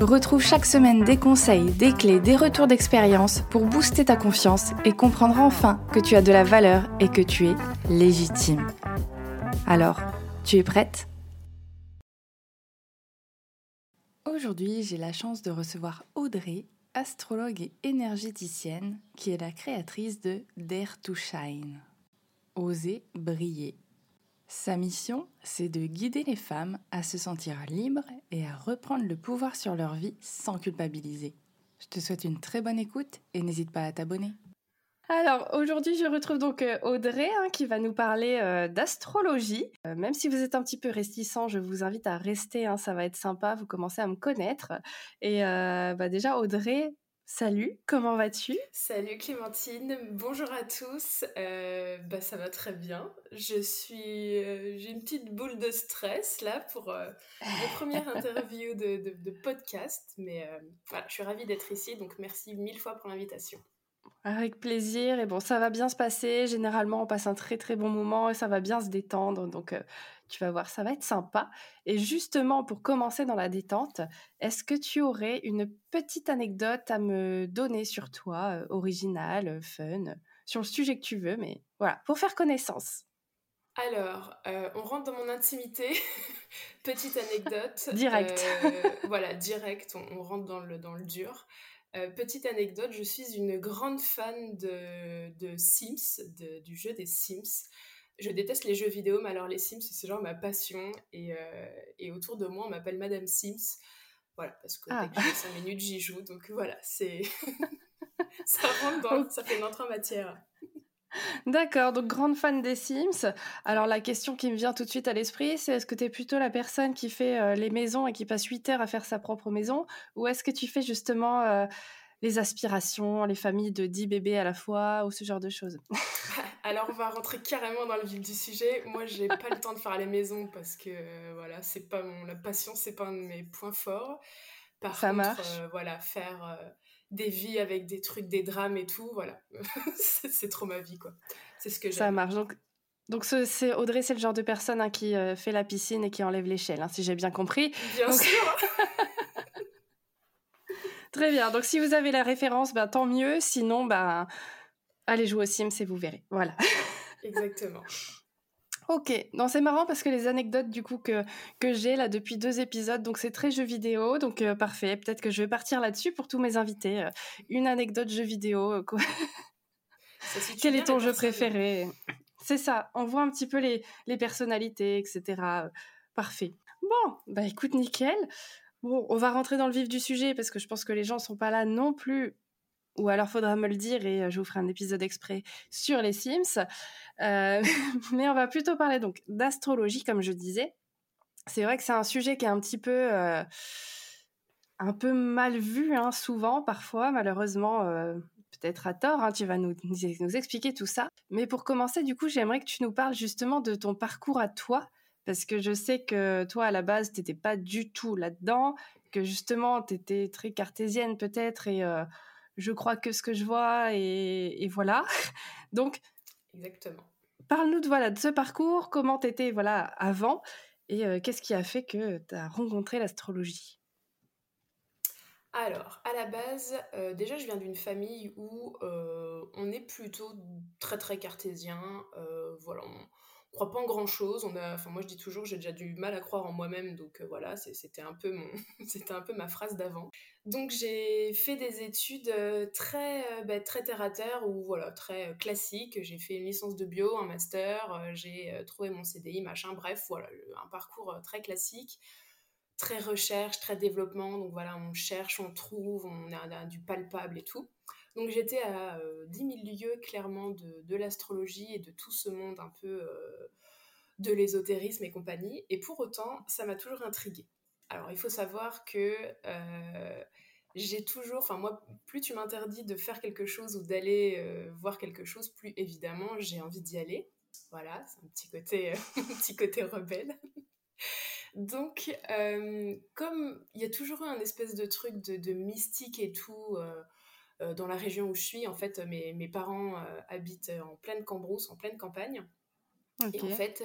Retrouve chaque semaine des conseils, des clés, des retours d'expérience pour booster ta confiance et comprendre enfin que tu as de la valeur et que tu es légitime. Alors, tu es prête? Aujourd'hui, j'ai la chance de recevoir Audrey, astrologue et énergéticienne, qui est la créatrice de Dare to Shine. Oser briller. Sa mission, c'est de guider les femmes à se sentir libres et à reprendre le pouvoir sur leur vie sans culpabiliser. Je te souhaite une très bonne écoute et n'hésite pas à t'abonner. Alors aujourd'hui, je retrouve donc euh, Audrey hein, qui va nous parler euh, d'astrologie. Euh, même si vous êtes un petit peu réticent, je vous invite à rester, hein, ça va être sympa, vous commencez à me connaître. Et bah, déjà, Audrey, Salut, comment vas-tu? Salut Clémentine, bonjour à tous. bah ça va très bien. Je suis, j'ai une petite boule de stress là pour la première interview de, de, podcast, mais voilà, je suis ravie d'être ici, donc merci mille fois pour l'invitation. Avec plaisir. Et bon, ça va bien se passer. Généralement, on passe un très très bon moment et ça va bien se détendre. Donc, euh, tu vas voir, ça va être sympa. Et justement, pour commencer dans la détente, est-ce que tu aurais une petite anecdote à me donner sur toi, euh, originale, fun, sur le sujet que tu veux, mais voilà, pour faire connaissance? Alors, euh, on rentre dans mon intimité. Petite anecdote. direct. voilà, direct, on, on, rentre dans le, dans le dur. Euh, petite anecdote, je suis une grande fan de, Sims, du jeu des Sims. Je déteste les jeux vidéo, mais alors les Sims, c'est genre ma passion. Et, euh, autour de moi, on m'appelle Madame Sims. Voilà, parce que ah. dès que j'ai 5 minutes, j'y joue. Donc voilà, c'est. ça rentre dans. Ça fait une entrée en matière. D'accord, donc grande fan des Sims. Alors la question qui me vient tout de suite à l'esprit, c'est est-ce que tu es plutôt la personne qui fait euh, les maisons et qui passe 8 heures à faire sa propre maison ou est-ce que tu fais justement euh, les aspirations, les familles de 10 bébés à la fois ou ce genre de choses? Alors on va rentrer carrément dans le vif du sujet. Moi, j'ai pas le temps de faire les maisons parce que euh, voilà, c'est pas mon la passion, c'est pas un de mes points forts. Par Ça contre, marche. voilà, faire des vies avec des trucs, des drames et tout, voilà. c'est trop ma vie, quoi. C'est ce que j'aime. Ça marche. Donc, donc c'est Audrey, c'est le genre de personne hein, qui euh, fait la piscine et qui enlève l'échelle, hein, si j'ai bien compris. Bien sûr. Très bien. Donc si vous avez la référence, ben, tant mieux. Sinon, ben, allez jouer au Sims et vous verrez. Voilà. Exactement. Ok, non c'est marrant parce que les anecdotes du coup que, que j'ai là depuis deux épisodes, donc c'est très jeu vidéo, donc euh, parfait. Peut-être que je vais partir là-dessus pour tous mes invités. Euh, une anecdote jeu vidéo. Euh, quoi. Quel est ton jeu préféré? C'est ça, on voit un petit peu les, les personnalités, etc. parfait. Bon, bah écoute, nickel. Bon, on va rentrer dans le vif du sujet parce que je pense que les gens sont pas là non plus ou alors faudra me le dire et je vous ferai un épisode exprès sur les Sims. mais on va plutôt parler donc d'astrologie, comme je disais. C'est vrai que c'est un sujet qui est un petit peu, un peu mal vu, hein, souvent, parfois, malheureusement, peut-être à tort. Hein, tu vas nous, nous expliquer tout ça. Mais pour commencer, du coup, j'aimerais que tu nous parles justement de ton parcours à toi, parce que je sais que toi, à la base, tu n'étais pas du tout là-dedans, que justement, tu étais très cartésienne peut-être, et je crois que ce que je vois, et, voilà. Donc, Exactement. Parle-nous de, voilà, de ce parcours, comment tu étais voilà, avant, et euh, qu'est-ce qui a fait que tu as rencontré l'astrologie? Alors, à la base, euh, déjà, je viens d'une famille où euh, on est plutôt très très cartésien. voilà, on, croit pas en grand chose. On enfin moi je dis toujours, j'ai déjà du mal à croire en moi-même, donc euh, voilà, c'était un peu mon, c'était un peu ma phrase d'avant. Donc j'ai fait des études euh, très, euh, bah, très terre à terre ou voilà très classiques. J'ai fait une licence de bio, un master, j'ai trouvé mon CDI, machin. Bref, voilà, un parcours très classique très recherche, très développement. Donc voilà, on cherche, on trouve, on a du palpable et tout. Donc j'étais à 10 euh, 000 lieues clairement de, l'astrologie et de tout ce monde un peu euh, de l'ésotérisme et compagnie. Et pour autant, ça m'a toujours intriguée. Alors il faut savoir que euh, j'ai toujours, enfin moi, plus tu m'interdis de faire quelque chose ou d'aller voir quelque chose, plus évidemment j'ai envie d'y aller. Voilà, c'est un petit côté, un petit côté rebelle. Donc, comme il y a toujours eu un espèce de truc de, mystique et tout dans la région où je suis, en fait, mes, mes parents habitent en pleine Cambrousse, en pleine campagne. Et en fait,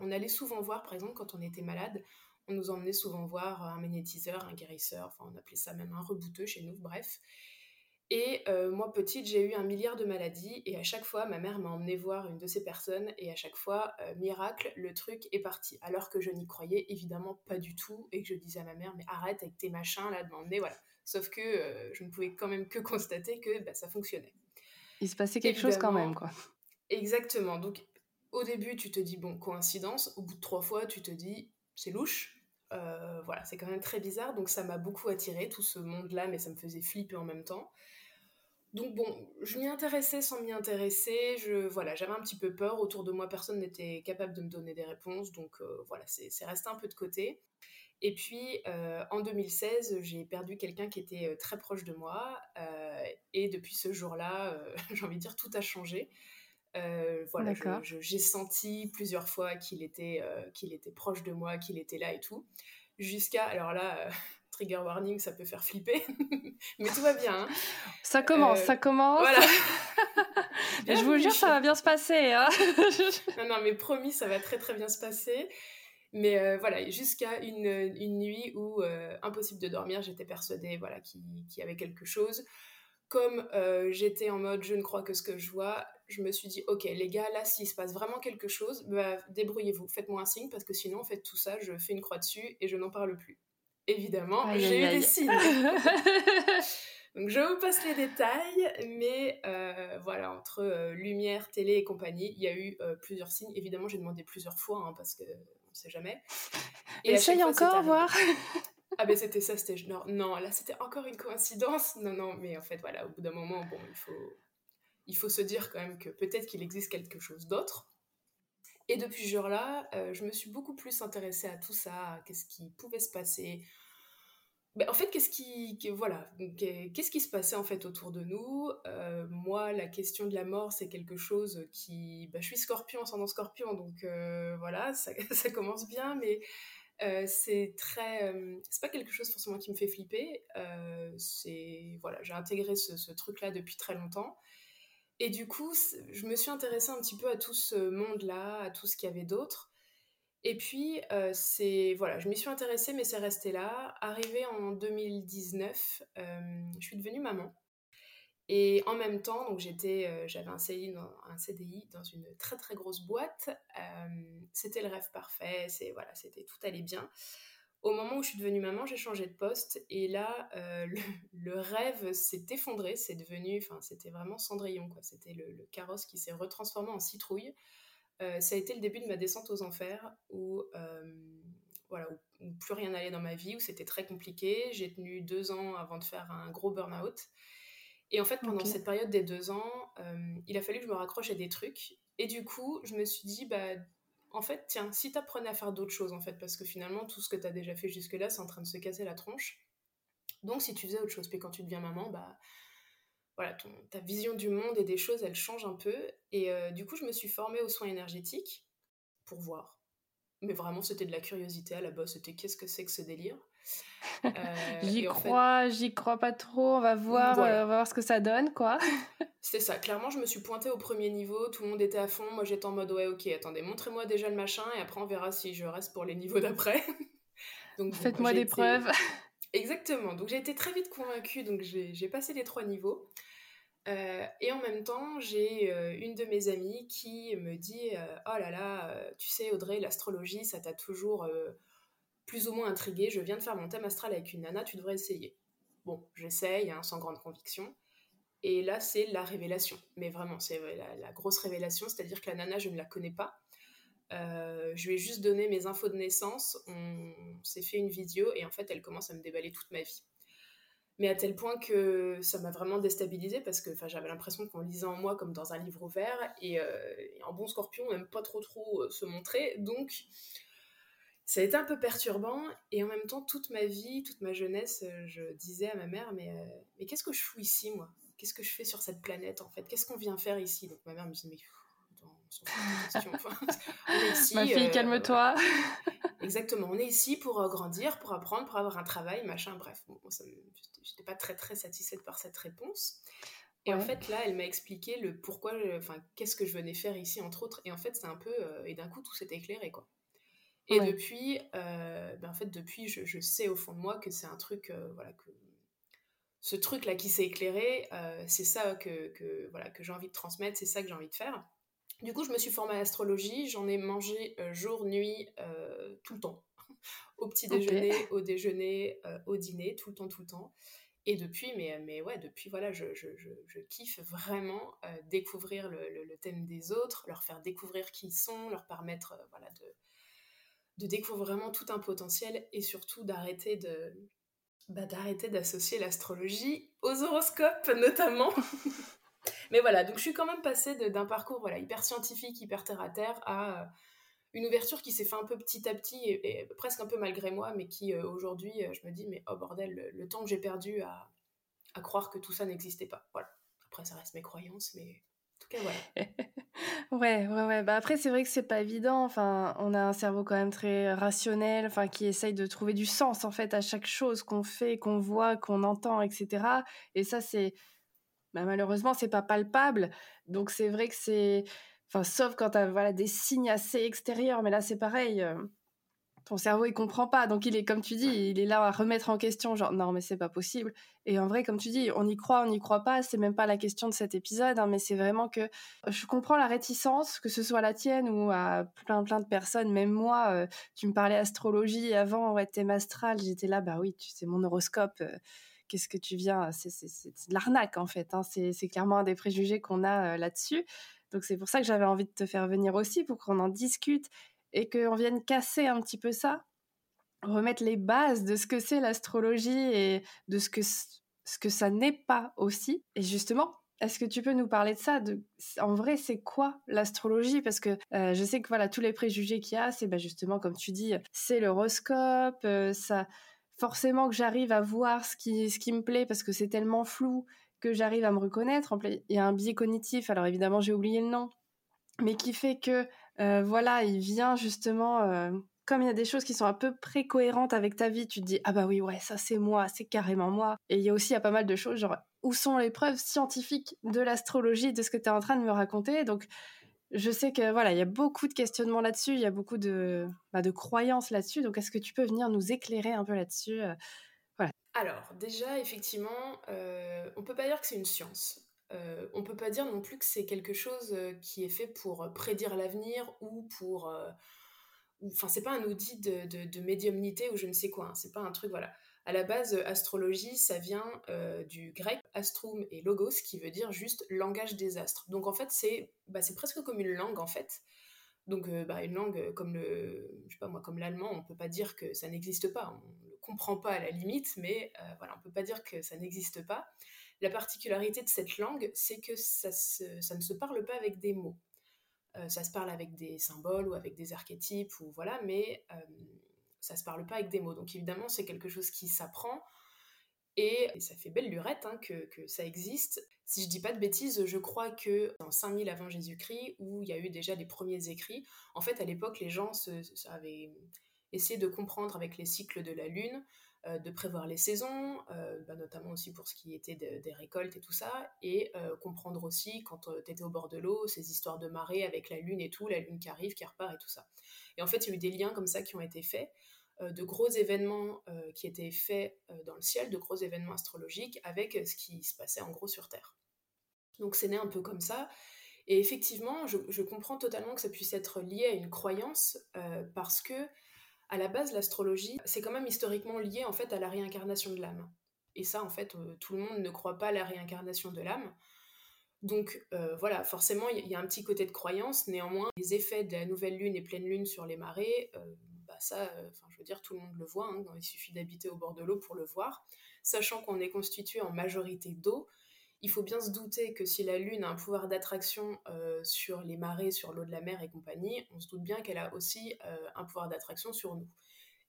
on allait souvent voir, par exemple, quand on était malade, on nous emmenait souvent voir un magnétiseur, un guérisseur, enfin on appelait ça même un rebouteux chez nous, bref. Et euh, moi, petite, j'ai eu un milliard de maladies et à chaque fois, ma mère m'a emmené voir une de ces personnes et à chaque fois, euh, miracle, le truc est parti. Alors que je n'y croyais évidemment pas du tout et que je disais à ma mère, mais arrête avec tes machins là de m'emmener, voilà. Sauf que euh, je ne pouvais quand même que constater que bah, ça fonctionnait. Il se passait quelque chose quand même, quoi. Exactement. Donc, au début, tu te dis, bon, coïncidence. Au bout de trois fois, tu te dis, c'est louche. voilà, c'est quand même très bizarre. Donc, ça m'a beaucoup attiré, tout ce monde-là, mais ça me faisait flipper en même temps. Donc bon, je m'y intéressais sans m'y intéresser. Je voilà, j'avais un petit peu peur. Autour de moi, personne n'était capable de me donner des réponses. Donc euh, voilà, c'est resté un peu de côté. Et puis euh, en 2016, j'ai perdu quelqu'un qui était euh, très proche de moi. et depuis ce jour-là, j'ai envie de dire tout a changé. voilà, j'ai senti plusieurs fois qu'il était, qu'il était proche de moi, qu'il était là et tout. Jusqu'à, alors là, trigger warning, ça peut faire flipper, mais tout va bien. Hein. Ça commence, ça euh, commence. Voilà. je vous jure, ça va bien se passer. Hein. non, non, mais promis, ça va très très bien se passer. Mais euh, voilà, jusqu'à une, une, nuit où euh, impossible de dormir, j'étais persuadée voilà, qu'il y avait quelque chose. Comme j'étais en mode je ne crois que ce que je vois, je me suis dit ok les gars, là s'il se passe vraiment quelque chose, bah, débrouillez-vous, faites-moi un signe parce que sinon en fait tout ça, je fais une croix dessus et je n'en parle plus évidemment, j'ai eu des signes. Donc je vous passe les détails, mais euh, voilà, entre euh, lumière, télé et compagnie, il y a eu euh, plusieurs signes. Évidemment, j'ai demandé plusieurs fois, hein, parce qu'on ne sait jamais. Et Essaye encore, voir. ah ben c'était ça, c'était... Non, non, là c'était encore une coïncidence. Non, non, mais en fait, voilà, au bout d'un moment, bon, il faut, il faut se dire quand même que peut-être qu'il existe quelque chose d'autre. Et depuis ce jour-là, je me suis beaucoup plus intéressée à tout ça, qu'est-ce qui pouvait se passer, ben, en fait, qu'est-ce qui, voilà, qu'est-ce qui se passait en fait autour de nous? Euh, Moi, la question de la mort, c'est quelque chose qui, ben, je suis Scorpion, ascendant Scorpion, donc euh, voilà, ça, commence bien, mais euh, c'est très, c'est pas quelque chose forcément qui me fait flipper. c'est voilà, j'ai intégré ce truc-là depuis très longtemps. Et du coup, je me suis intéressée un petit peu à tout ce monde-là, à tout ce qu'il y avait d'autre. Et puis, euh, c'est voilà, je m'y suis intéressée, mais c'est resté là. Arrivé en 2019, euh, je suis devenue maman. Et en même temps, donc j'étais, euh, j'avais un CDI, dans, une très très grosse boîte. c'était le rêve parfait. C'est voilà, c'était tout allait bien. Au moment où je suis devenue maman, j'ai changé de poste et là, le, rêve s'est effondré. C'est devenu, enfin, c'était vraiment Cendrillon quoi. C'était le carrosse qui s'est retransformé en citrouille. Euh, ça a été le début de ma descente aux enfers où, euh, voilà, où, plus rien n'allait dans ma vie, où c'était très compliqué. J'ai tenu deux ans avant de faire un gros burn-out. Et en fait, pendant cette période des deux ans, euh, il a fallu que je me raccroche à des trucs. Et du coup, je me suis dit, bah, en fait, tiens, si tu apprenais à faire d'autres choses, en fait, parce que finalement, tout ce que tu as déjà fait jusque-là, c'est en train de se casser la tronche. Donc, si tu faisais autre chose, puis quand tu deviens maman, bah, voilà, ta vision du monde et des choses, elle change un peu. Et euh, du coup, je me suis formée aux soins énergétiques pour voir. Mais vraiment, c'était de la curiosité à la base. C'était qu'est-ce que c'est que ce délire? Euh, J'y crois, j'y crois pas trop. On va voir, euh, on va voir ce que ça donne, quoi. c'est ça. Clairement, je me suis pointée au premier niveau. Tout le monde était à fond. Moi, j'étais en mode ouais, ok, attendez, montrez-moi déjà le machin et après on verra si je reste pour les niveaux d'après. Donc faites-moi des preuves. Exactement. Donc j'ai été très vite convaincue. Donc j'ai passé les trois niveaux. Euh, et en même temps, j'ai euh, une de mes amies qui me dit euh, Oh là là, tu sais, Audrey, l'astrologie, ça t'a toujours plus ou moins intrigué. Je viens de faire mon thème astral avec une nana, tu devrais essayer. Bon, j'essaye, hein, sans grande conviction. Et là, c'est la révélation. Mais vraiment, c'est la, grosse révélation, c'est-à-dire que la nana, je ne la connais pas. Je lui ai juste donné mes infos de naissance, on s'est fait une vidéo et en fait, elle commence à me déballer toute ma vie. Mais à tel point que ça m'a vraiment déstabilisée parce que j'avais l'impression qu'on lisait en moi comme dans un livre ouvert et, euh, un bon scorpion n'aime pas trop trop euh, se montrer. Donc ça a été un peu perturbant et en même temps toute ma vie, toute ma jeunesse, je disais à ma mère mais, mais qu'est-ce que je fous ici moi? Qu'est-ce que je fais sur cette planète en fait? Qu'est-ce qu'on vient faire ici? Donc ma mère me disait mais Ma fille, calme-toi. Exactement, on est ici pour grandir, pour apprendre, pour avoir un travail, machin, bref. Bon, j'étais pas très très satisfaite par cette réponse. Et en fait, là, elle m'a expliqué le pourquoi, enfin, qu'est-ce que je venais faire ici, entre autres. Et en fait, c'est un peu, et d'un coup, tout s'est éclairé, quoi. Et depuis, ben, en fait, depuis, je, sais au fond de moi que c'est un truc, voilà, que ce truc-là qui s'est éclairé, c'est ça que, que, voilà, que j'ai envie de transmettre, c'est ça que j'ai envie de faire. Du coup, je me suis formée à l'astrologie, j'en ai mangé jour, nuit, tout le temps. au petit déjeuner, au déjeuner, au dîner, tout le temps, tout le temps. Et depuis, mais, mais ouais, depuis, voilà, je, je, je, kiffe vraiment découvrir le, le, thème des autres, leur faire découvrir qui ils sont, leur permettre voilà, de, de découvrir vraiment tout un potentiel et surtout d'arrêter de bah, d'arrêter d'associer l'astrologie aux horoscopes notamment. Mais voilà, donc je suis quand même passée d'un parcours voilà, hyper scientifique, hyper terre à terre à euh, une ouverture qui s'est fait un peu petit à petit et, presque un peu malgré moi, mais qui euh, aujourd'hui, euh, je me dis, mais oh bordel, le, temps que j'ai perdu à, à, croire que tout ça n'existait pas. Voilà. Après, ça reste mes croyances, mais ouais, ouais, ouais. Bah après, c'est vrai que c'est pas évident. Enfin, on a un cerveau quand même très rationnel, enfin, qui essaye de trouver du sens en fait à chaque chose qu'on fait, qu'on voit, qu'on entend, etc. Et ça, c'est bah, malheureusement, c'est pas palpable. Donc c'est vrai que c'est, enfin, sauf quand tu as voilà des signes assez extérieurs. Mais là, c'est pareil. Euh, ton cerveau il comprend pas donc il est comme tu dis il est là à remettre en question genre non mais c'est pas possible et en vrai comme tu dis on y croit on n'y croit pas c'est même pas la question de cet épisode hein, mais c'est vraiment que je comprends la réticence que ce soit la tienne ou à plein plein de personnes même moi euh, tu me parlais astrologie avant ouais thème astral j'étais là bah oui tu sais mon horoscope euh, qu'est-ce que tu viens c'est de l'arnaque en fait hein, c'est clairement un des préjugés qu'on a là-dessus donc c'est pour ça que j'avais envie de te faire venir aussi pour qu'on en discute et qu'on vienne casser un petit peu ça, remettre les bases de ce que c'est l'astrologie et de ce que, ce que ça n'est pas aussi. Et justement, est-ce que tu peux nous parler de ça En vrai, c'est quoi l'astrologie? Parce que je sais que voilà tous les préjugés qu'il y a, c'est bah, justement comme tu dis, c'est l'horoscope. Ça, forcément que j'arrive à voir ce qui, me plaît parce que c'est tellement flou que j'arrive à me reconnaître. Il y a un biais cognitif. Alors évidemment, j'ai oublié le nom, mais qui fait que euh, voilà, il vient justement, euh, comme il y a des choses qui sont à peu près cohérentes avec ta vie, tu te dis, ah bah oui, ouais, ça c'est moi, c'est carrément moi. Et il y a aussi a pas mal de choses, genre, où sont les preuves scientifiques de l'astrologie, de ce que tu es en train de me raconter? Donc, je sais que voilà, il y a beaucoup de questionnements là-dessus, il y a beaucoup de, bah, de croyances là-dessus. Donc, est-ce que tu peux venir nous éclairer un peu là-dessus euh. Alors, déjà, effectivement, on peut pas dire que c'est une science. Euh, on peut pas dire non plus que c'est quelque chose euh, qui est fait pour euh, prédire l'avenir ou pour. Enfin, c'est pas un outil de, médiumnité ou je ne sais quoi. Hein. c'est pas un truc, voilà. À la base, astrologie, ça vient du grec astrum et logos, qui veut dire juste langage des astres. Donc en fait, c'est bah, presque comme une langue en fait. Donc bah, une langue comme le, je sais pas moi, comme l'allemand, on peut pas dire que ça n'existe pas. On ne comprend pas à la limite, mais voilà, on peut pas dire que ça n'existe pas. La particularité de cette langue, c'est que ça, ne se parle pas avec des mots. Euh, ça se parle avec des symboles ou avec des archétypes, ou voilà, mais euh, ça se parle pas avec des mots. Donc évidemment, c'est quelque chose qui s'apprend. Et, ça fait belle lurette hein, que, ça existe. Si je dis pas de bêtises, je crois que en 5000 avant Jésus-Christ, où il y a eu déjà les premiers écrits, en fait, à l'époque, les gens avaient essayé de comprendre avec les cycles de la Lune de prévoir les saisons, euh, bah, notamment aussi pour ce qui était des récoltes et tout ça, et euh, comprendre aussi quand tu étais au bord de l'eau, ces histoires de marée avec la lune et tout, la lune qui arrive, qui repart et tout ça. Et en fait, il y a eu des liens comme ça qui ont été faits, de gros événements qui étaient faits dans le ciel, de gros événements astrologiques avec ce qui se passait en gros sur Terre. Donc c'est né un peu comme ça. Et effectivement, je, comprends totalement que ça puisse être lié à une croyance parce que à la base, l'astrologie, c'est quand même historiquement lié en fait à la réincarnation de l'âme. Et ça, en fait, euh, tout le monde ne croit pas à la réincarnation de l'âme. Donc euh, voilà, forcément, il y, a un petit côté de croyance. Néanmoins, les effets de la nouvelle lune et pleine lune sur les marées, euh, bah ça, je veux dire, tout le monde le voit. Hein, il suffit d'habiter au bord de l'eau pour le voir. Sachant qu'on est constitué en majorité d'eau, il faut bien se douter que si la Lune a un pouvoir d'attraction sur les marées, sur l'eau de la mer et compagnie, on se doute bien qu'elle a aussi un pouvoir d'attraction sur nous.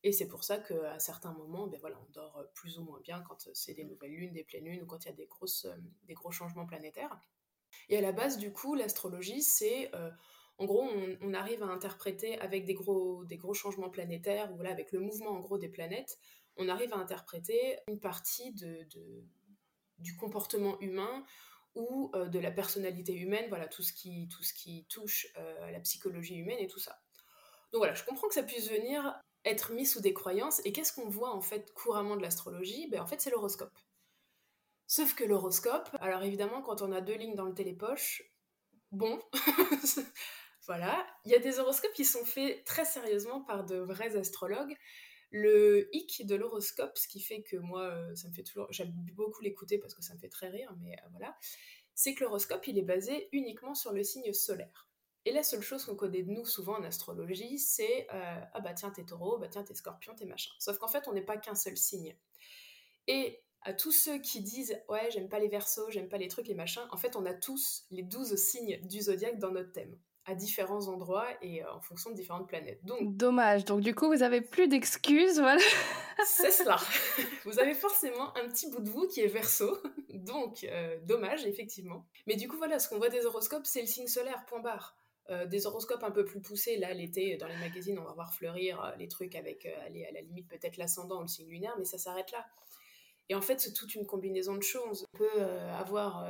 Et c'est pour ça qu'à certains moments, ben on dort plus ou moins bien quand c'est des nouvelles lunes, des pleines lunes ou quand il y a des, gros changements planétaires. Et à la base, du coup, l'astrologie, c'est en gros, on, arrive à interpréter avec des gros, changements planétaires, ou voilà, avec le mouvement en gros des planètes, on arrive à interpréter une partie de, du comportement humain ou euh, de la personnalité humaine, voilà, tout ce qui, touche euh, à la psychologie humaine et tout ça. Donc voilà, je comprends que ça puisse venir être mis sous des croyances, et qu'est-ce qu'on voit en fait couramment de l'astrologie? Ben, En fait, c'est l'horoscope. Sauf que l'horoscope, alors évidemment, quand on a deux lignes dans le télépoche, bon, Voilà, il y a des horoscopes qui sont faits très sérieusement par de vrais astrologues. Le hic de l'horoscope, ce qui fait que moi, euh, ça me fait toujours, j'aime beaucoup l'écouter parce que ça me fait très rire, mais euh, voilà, c'est que l'horoscope, il est basé uniquement sur le signe solaire. Et la seule chose qu'on connaît de nous souvent en astrologie, c'est euh, ah bah tiens t'es taureau, bah tiens t'es scorpion, t'es machin. Sauf qu'en fait on n'est pas qu'un seul signe. Et à tous ceux qui disent ouais j'aime pas les versos, j'aime pas les trucs, les machins, en fait on a tous les 12 signes du zodiaque dans notre thème à différents endroits et euh, en fonction de différentes planètes. Donc dommage. Donc du coup, vous avez plus d'excuses, voilà. c'est cela. vous avez forcément un petit bout de vous qui est Verseau, donc euh, dommage effectivement. Mais du coup voilà, ce qu'on voit des horoscopes, c'est le signe solaire. Point barre. Euh, des horoscopes un peu plus poussés, là l'été dans les magazines, on va voir fleurir les trucs avec à la limite peut-être l'ascendant ou le signe lunaire, mais ça s'arrête là. Et en fait, c'est toute une combinaison de choses. On peut avoir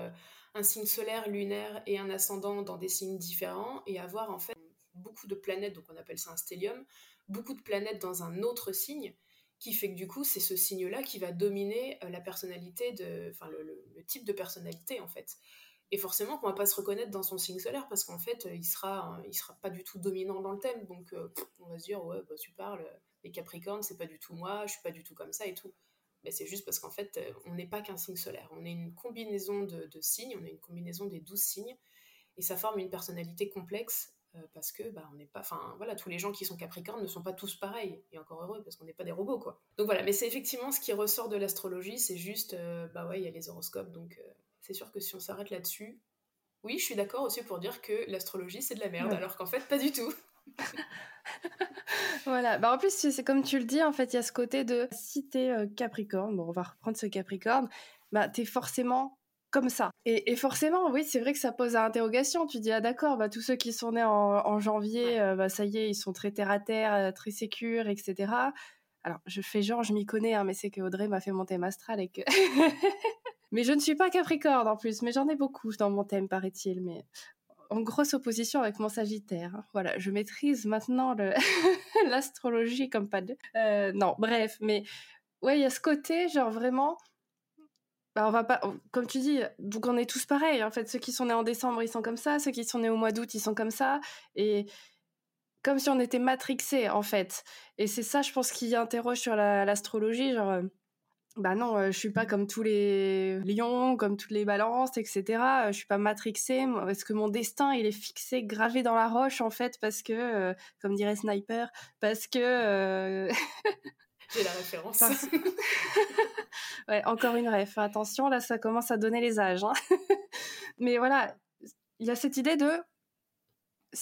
un signe solaire, lunaire et un ascendant dans des signes différents et avoir en fait beaucoup de planètes, donc on appelle ça un stellium, beaucoup de planètes dans un autre signe qui fait que du coup c'est ce signe-là qui va dominer euh, la personnalité enfin le, type de personnalité en fait. Et forcément qu'on va pas se reconnaître dans son signe solaire parce qu'en fait il sera, il sera pas du tout dominant dans le thème, donc euh, on va se dire ouais bah, tu parles, les Capricornes c'est pas du tout moi, je suis pas du tout comme ça et tout c'est juste parce qu'en fait, euh, on n'est pas qu'un signe solaire. On est une combinaison de, signes, on est une combinaison des douze signes, et ça forme une personnalité complexe euh, parce que bah, on n'est pas. Enfin, voilà, tous les gens qui sont capricornes ne sont pas tous pareils, et encore heureux parce qu'on n'est pas des robots, quoi. Donc voilà, mais c'est effectivement ce qui ressort de l'astrologie, c'est juste, euh, bah ouais, il y a les horoscopes, donc c'est sûr que si on s'arrête là-dessus, oui, je suis d'accord aussi pour dire que l'astrologie c'est de la merde, alors qu'en fait, pas du tout. voilà. Bah, en plus, c'est comme tu le dis, en fait, il y a ce côté de si t'es euh, Capricorne, bon, on va reprendre ce Capricorne, bah, t'es forcément comme ça. Et, forcément, oui, c'est vrai que ça pose à interrogation. Tu dis, ah d'accord, bah, tous ceux qui sont nés en, janvier, euh, bah, ça y est, ils sont très terre à terre, euh, très sécures, etc. Alors, je fais genre, je m'y connais, hein, mais c'est que Audrey m'a fait monter Mastral et que. mais je ne suis pas Capricorne en plus, mais j'en ai beaucoup dans mon thème, paraît-il. Mais en grosse opposition avec mon Sagittaire. Hein. Voilà, je maîtrise maintenant l'astrologie comme pas de. Euh, non, bref, mais ouais, il y a ce côté, genre vraiment. Bah, on va pas, comme tu dis, donc on est tous pareils. En fait, ceux qui sont nés en décembre, ils sont comme ça. Ceux qui sont nés au mois d'août, ils sont comme ça. Et comme si on était matrixés, en fait. Et c'est ça, je pense, qui interroge sur l'astrologie. genre, euh, bah non, euh, je suis pas comme tous les lions, comme toutes les balances, etc. Euh, je suis pas matrixée, parce que mon destin, il est fixé, gravé dans la roche, en fait, parce que, euh, comme dirait Sniper, parce que... J'ai la référence. ouais, encore une ref. Attention, là, ça commence à donner les âges. Hein. Mais voilà, il y a cette idée de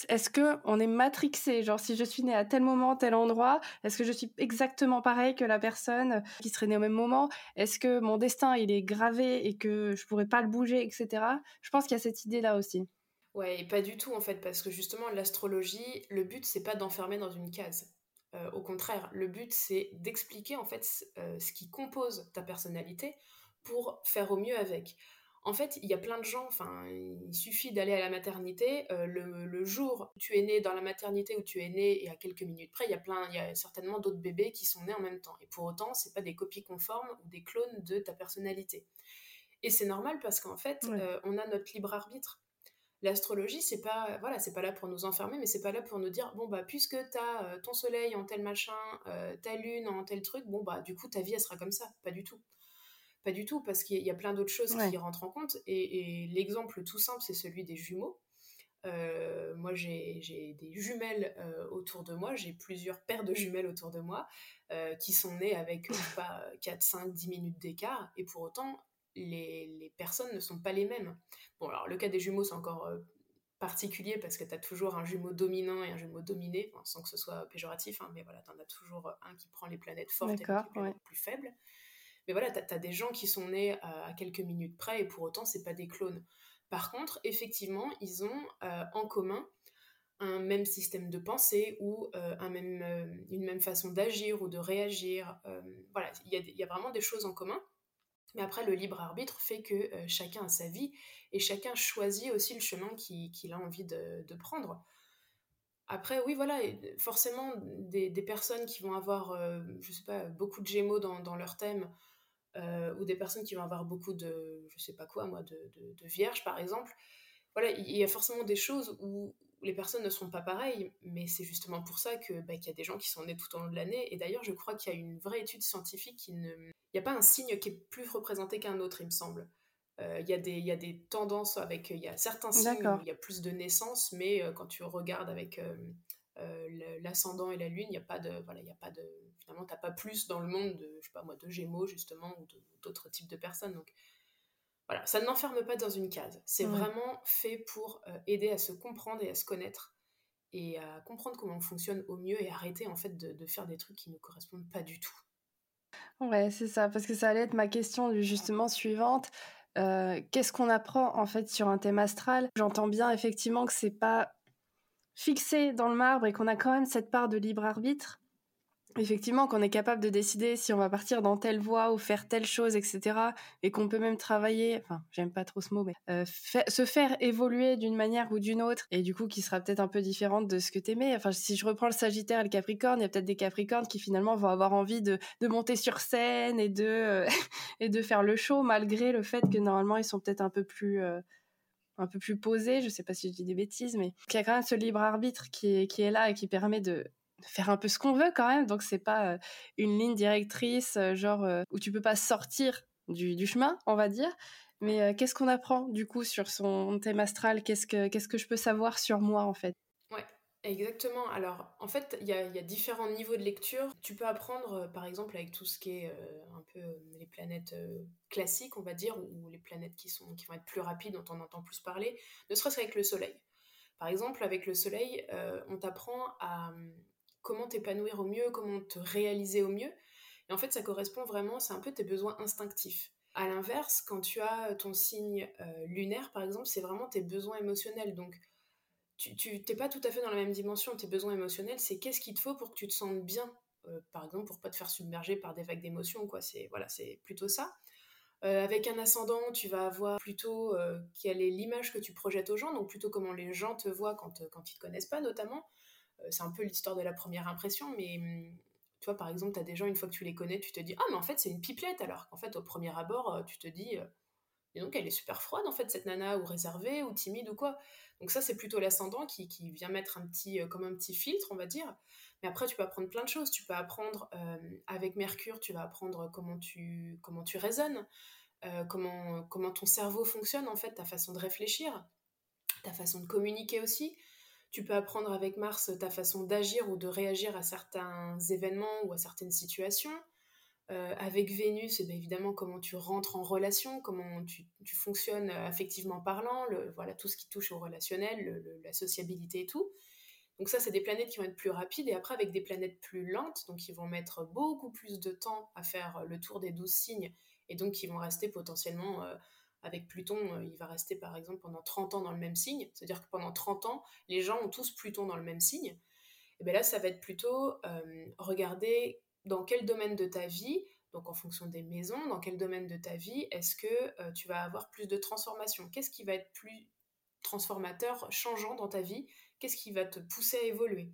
est-ce que on est matrixé? Genre, si je suis née à tel moment, tel endroit, est-ce que je suis exactement pareil que la personne qui serait née au même moment? Est-ce que mon destin, il est gravé et que je pourrais pas le bouger, etc. Je pense qu'il y a cette idée-là aussi. Ouais, et pas du tout en fait, parce que justement, l'astrologie, le but, c'est pas d'enfermer dans une case. Euh, au contraire, le but, c'est d'expliquer en fait euh, ce qui compose ta personnalité pour faire au mieux avec. En fait, il y a plein de gens, enfin, il suffit d'aller à la maternité, euh, le, jour où tu es né dans la maternité où tu es né et à quelques minutes près, il y a plein, il y a certainement d'autres bébés qui sont nés en même temps. Et pour autant, c'est pas des copies conformes ou des clones de ta personnalité. Et c'est normal parce qu'en fait, euh, on a notre libre arbitre. L'astrologie, c'est pas, voilà, c'est pas là pour nous enfermer, mais c'est pas là pour nous dire, bon bah, puisque tu as euh, ton soleil en tel machin, ta lune en tel truc, bon bah, du coup, ta vie, elle sera comme ça. Pas du tout. Pas du tout, parce qu'il y a plein d'autres choses qui rentrent en compte. Et, l'exemple tout simple, c'est celui des jumeaux. Euh, moi, j'ai des jumelles euh, autour de moi, j'ai plusieurs paires de jumelles autour de moi euh, qui sont nées avec pas 4, 5, 10 minutes d'écart. Et pour autant, les, personnes ne sont pas les mêmes. Bon, alors le cas des jumeaux, c'est encore particulier parce que tu as toujours un jumeau dominant et un jumeau dominé, sans que ce soit péjoratif, hein, mais voilà, tu en as toujours un qui prend les planètes fortes et les planètes plus faibles. Mais voilà, tu as, des gens qui sont nés à quelques minutes près et pour autant, c'est pas des clones. Par contre, effectivement, ils ont euh, en commun un même système de pensée ou euh, même, une même façon d'agir ou de réagir. voilà, il y, a vraiment des choses en commun. Mais après, le libre arbitre fait que euh, chacun a sa vie et chacun choisit aussi le chemin qu'il a envie de, prendre. Après, oui, voilà, forcément, des, personnes qui vont avoir, euh, je sais pas, beaucoup de gémeaux dans, leur thème, euh, ou des personnes qui vont avoir beaucoup de, je sais pas quoi, moi, de, de, vierges, par exemple, voilà, il y a forcément des choses où les personnes ne sont pas pareilles, mais c'est justement pour ça que bah, qu'il y a des gens qui sont nés tout au long de l'année. Et d'ailleurs, je crois qu'il y a une vraie étude scientifique qui ne il n'y a pas un signe qui est plus représenté qu'un autre, il me semble. Euh, il y, y, a des tendances avec. Il y a certains signes où il y a plus de naissances, mais euh, quand tu regardes avec euh, l'ascendant et la lune, il n'y a pas de. Voilà, il a pas de finalement, tu n'as pas plus dans le monde de, je sais pas moi, de gémeaux, justement, ou d'autres types de personnes. Donc, voilà, ça ne n'enferme pas dans une case. C'est vraiment fait pour aider à se comprendre et à se connaître et à comprendre comment on fonctionne au mieux et arrêter en fait de faire des trucs qui ne correspondent pas du tout. Ouais, c'est ça, parce que ça allait être ma question justement suivante. Euh, qu'est-ce qu'on apprend en fait sur un thème astral? J'entends bien effectivement que c'est pas fixé dans le marbre et qu'on a quand même cette part de libre arbitre, effectivement, qu'on est capable de décider si on va partir dans telle voie ou faire telle chose, etc. Et qu'on peut même travailler, enfin, j'aime pas trop ce mot, mais euh, se faire évoluer d'une manière ou d'une autre, et du coup, qui sera peut-être un peu différente de ce que t'aimais. Enfin, si je reprends le Sagittaire et le Capricorne, il y a peut-être des Capricornes qui finalement vont avoir envie de, monter sur scène et de, euh, et de faire le show, malgré le fait que normalement, ils sont peut-être un peu plus. Euh, un peu plus posés, je sais pas si je dis des bêtises, mais qu'il y a quand même ce libre arbitre qui est, là et qui permet de, faire un peu ce qu'on veut quand même. Donc c'est pas euh, une ligne directrice euh, genre euh, où tu peux pas sortir du, chemin, on va dire. Mais qu'est-ce qu'on apprend du coup sur son thème astral? Qu'est-ce que qu'est-ce que je peux savoir sur moi en fait? Exactement. Alors, en fait, il y, a, différents niveaux de lecture. Tu peux apprendre, par exemple, avec tout ce qui est un peu les planètes classiques, on va dire, ou les planètes qui, sont, qui vont être plus rapides, dont on entend plus parler, ne serait-ce qu'avec le Soleil. Par exemple, avec le Soleil, on t'apprend à, comment t'épanouir au mieux, comment te réaliser au mieux. Et en fait, ça correspond vraiment, c'est un peu tes besoins instinctifs. À l'inverse, quand tu as ton signe euh, lunaire, par exemple, c'est vraiment tes besoins émotionnels. Donc, tu n'es pas tout à fait dans la même dimension. Tes besoins émotionnels, c'est qu'est-ce qu'il te faut pour que tu te sentes bien. Euh, par exemple, pour pas te faire submerger par des vagues d'émotions, quoi. C'est voilà, c'est plutôt ça. Euh, avec un ascendant, tu vas avoir plutôt quelle est l'image que tu projettes aux gens, donc plutôt comment les gens te voient quand, quand ils te connaissent pas, notamment. Euh, c'est un peu l'histoire de la première impression, mais hum, tu vois, par exemple, tu as des gens, une fois que tu les connais, tu te dis Ah, mais en fait, c'est une pipelette, alors qu'en fait, au premier abord, euh, tu te dis euh, Et donc, elle est super froide, en fait, cette nana, ou réservée, ou timide, ou quoi. Donc, ça, c'est plutôt l'ascendant qui, qui, vient mettre un petit, comme un petit filtre, on va dire. Mais après, tu peux apprendre plein de choses. Tu peux apprendre, avec Mercure, tu vas apprendre comment tu, comment tu raisonnes, comment, comment ton cerveau fonctionne, en fait, ta façon de réfléchir, ta façon de communiquer aussi. Tu peux apprendre avec Mars ta façon d'agir ou de réagir à certains événements ou à certaines situations. Euh, avec Vénus, eh évidemment, comment tu rentres en relation, comment tu, fonctionnes euh, affectivement parlant, voilà, tout ce qui touche au relationnel, la sociabilité et tout. Donc ça, c'est des planètes qui vont être plus rapides, et après avec des planètes plus lentes, donc qui vont mettre beaucoup plus de temps à faire le tour des douze signes, et donc qui vont rester potentiellement euh, avec Pluton, euh, il va rester par exemple pendant 30 ans dans le même signe. C'est-à-dire que pendant 30 ans, les gens ont tous Pluton dans le même signe. Et bien là, ça va être plutôt euh, regarder dans quel domaine de ta vie, donc en fonction des maisons, dans quel domaine de ta vie est-ce que euh, tu vas avoir plus de transformation? Qu'est-ce qui va être plus transformateur, changeant dans ta vie? Qu'est-ce qui va te pousser à évoluer?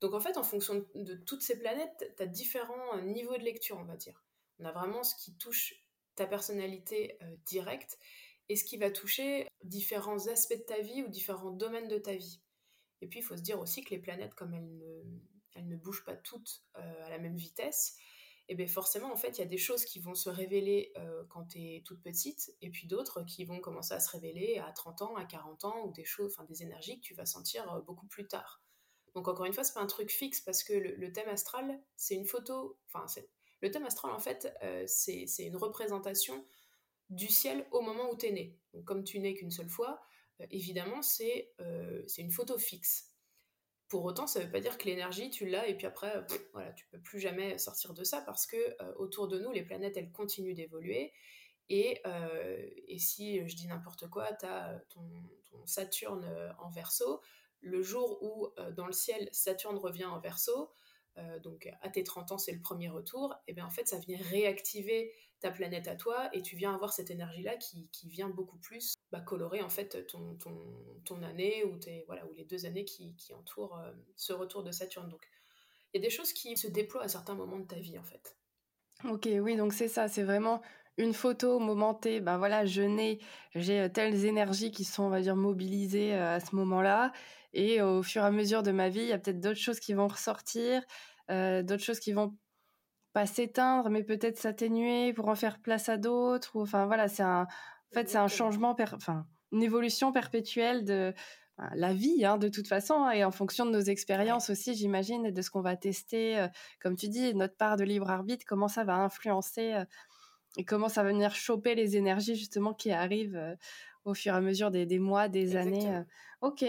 Donc en fait, en fonction de toutes ces planètes, tu as différents niveaux de lecture, on va dire. On a vraiment ce qui touche ta personnalité euh, directe et ce qui va toucher différents aspects de ta vie ou différents domaines de ta vie. Et puis il faut se dire aussi que les planètes, comme elles ne, elles ne bougent pas toutes euh, à la même vitesse, et eh bien forcément, en fait, il y a des choses qui vont se révéler euh, quand tu es toute petite, et puis d'autres qui vont commencer à se révéler à 30 ans, à 40 ans, ou des choses, enfin des énergies que tu vas sentir beaucoup plus tard. Donc encore une fois, c'est pas un truc fixe parce que le, thème astral, c'est une photo, enfin le thème astral, en fait, euh, c'est une représentation du ciel au moment où tu es né. Donc, comme tu n'es qu'une seule fois, évidemment, c'est une photo fixe. Pour autant, ça ne veut pas dire que l'énergie, tu l'as et puis après, voilà, tu peux plus jamais sortir de ça parce que autour de nous, les planètes, elles continuent d'évoluer. Et, et, si je dis n'importe quoi, tu as ton, ton, Saturne en verso. Le jour où dans le ciel, Saturne revient en verso, donc à tes 30 ans, c'est le premier retour, et bien en fait, ça vient réactiver ta planète à toi et tu viens avoir cette énergie-là qui, qui, vient beaucoup plus bah, colorer en fait ton, ton, ton année ou, tes, voilà, ou les deux années qui, qui entourent euh, ce retour de Saturne. Donc il y a des choses qui se déploient à certains moments de ta vie en fait. Ok, oui, donc c'est ça, c'est vraiment une photo momentée, ben voilà, je nais, j'ai euh, telles énergies qui sont, on va dire, mobilisées euh, à ce moment-là, et au fur et à mesure de ma vie, il y a peut-être d'autres choses qui vont ressortir, d'autres choses qui vont pas s'éteindre, mais peut-être s'atténuer pour en faire place à d'autres. Ou enfin voilà, c'est un, en fait, c'est un changement, enfin une évolution perpétuelle de la vie, hein, de toute façon, hein, et en fonction de nos expériences aussi, j'imagine, et de ce qu'on va tester. Euh, comme tu dis, notre part de libre arbitre, comment ça va influencer euh, et comment ça va venir choper les énergies justement qui arrivent euh, au fur et à mesure des, des mois, des années. ok,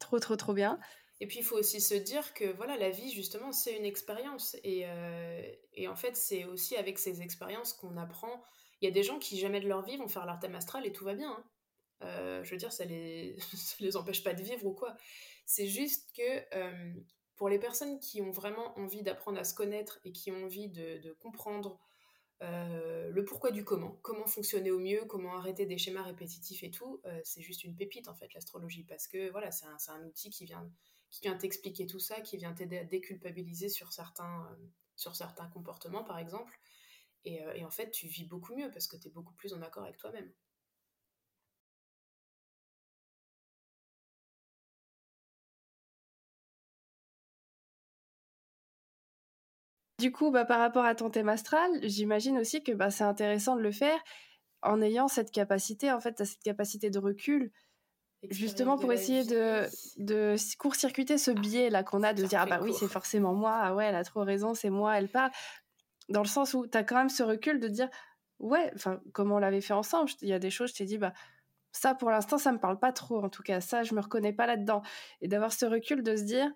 trop, trop, trop bien. Et puis il faut aussi se dire que voilà, la vie justement c'est une expérience et, euh, et, en fait c'est aussi avec ces expériences qu'on apprend. Il y a des gens qui jamais de leur vie vont faire leur thème astral et tout va bien. Hein. Euh, je veux dire, ça les, ça les empêche pas de vivre ou quoi. C'est juste que euh, pour les personnes qui ont vraiment envie d'apprendre à se connaître et qui ont envie de, comprendre le pourquoi du comment, comment fonctionner au mieux, comment arrêter des schémas répétitifs et tout, c'est juste une pépite en fait l'astrologie parce que voilà c'est un, un, outil qui vient qui vient t'expliquer tout ça, qui vient t'aider à déculpabiliser sur certains, euh, sur certains comportements, par exemple. Et, euh, et, en fait, tu vis beaucoup mieux parce que tu es beaucoup plus en accord avec toi-même. Du coup, bah, par rapport à ton thème astral, j'imagine aussi que bah, c'est intéressant de le faire en ayant cette capacité, en fait, cette capacité de recul Justement pour essayer de, de court-circuiter ce biais là qu'on a de dire ah bah oui c'est forcément moi ah ouais elle a trop raison c'est moi elle parle dans le sens où tu as quand même ce recul de dire ouais enfin comme on l'avait fait ensemble il y a des choses je t'ai dit bah ça pour l'instant ça me parle pas trop en tout cas ça je me reconnais pas là-dedans. Et d'avoir ce recul de se dire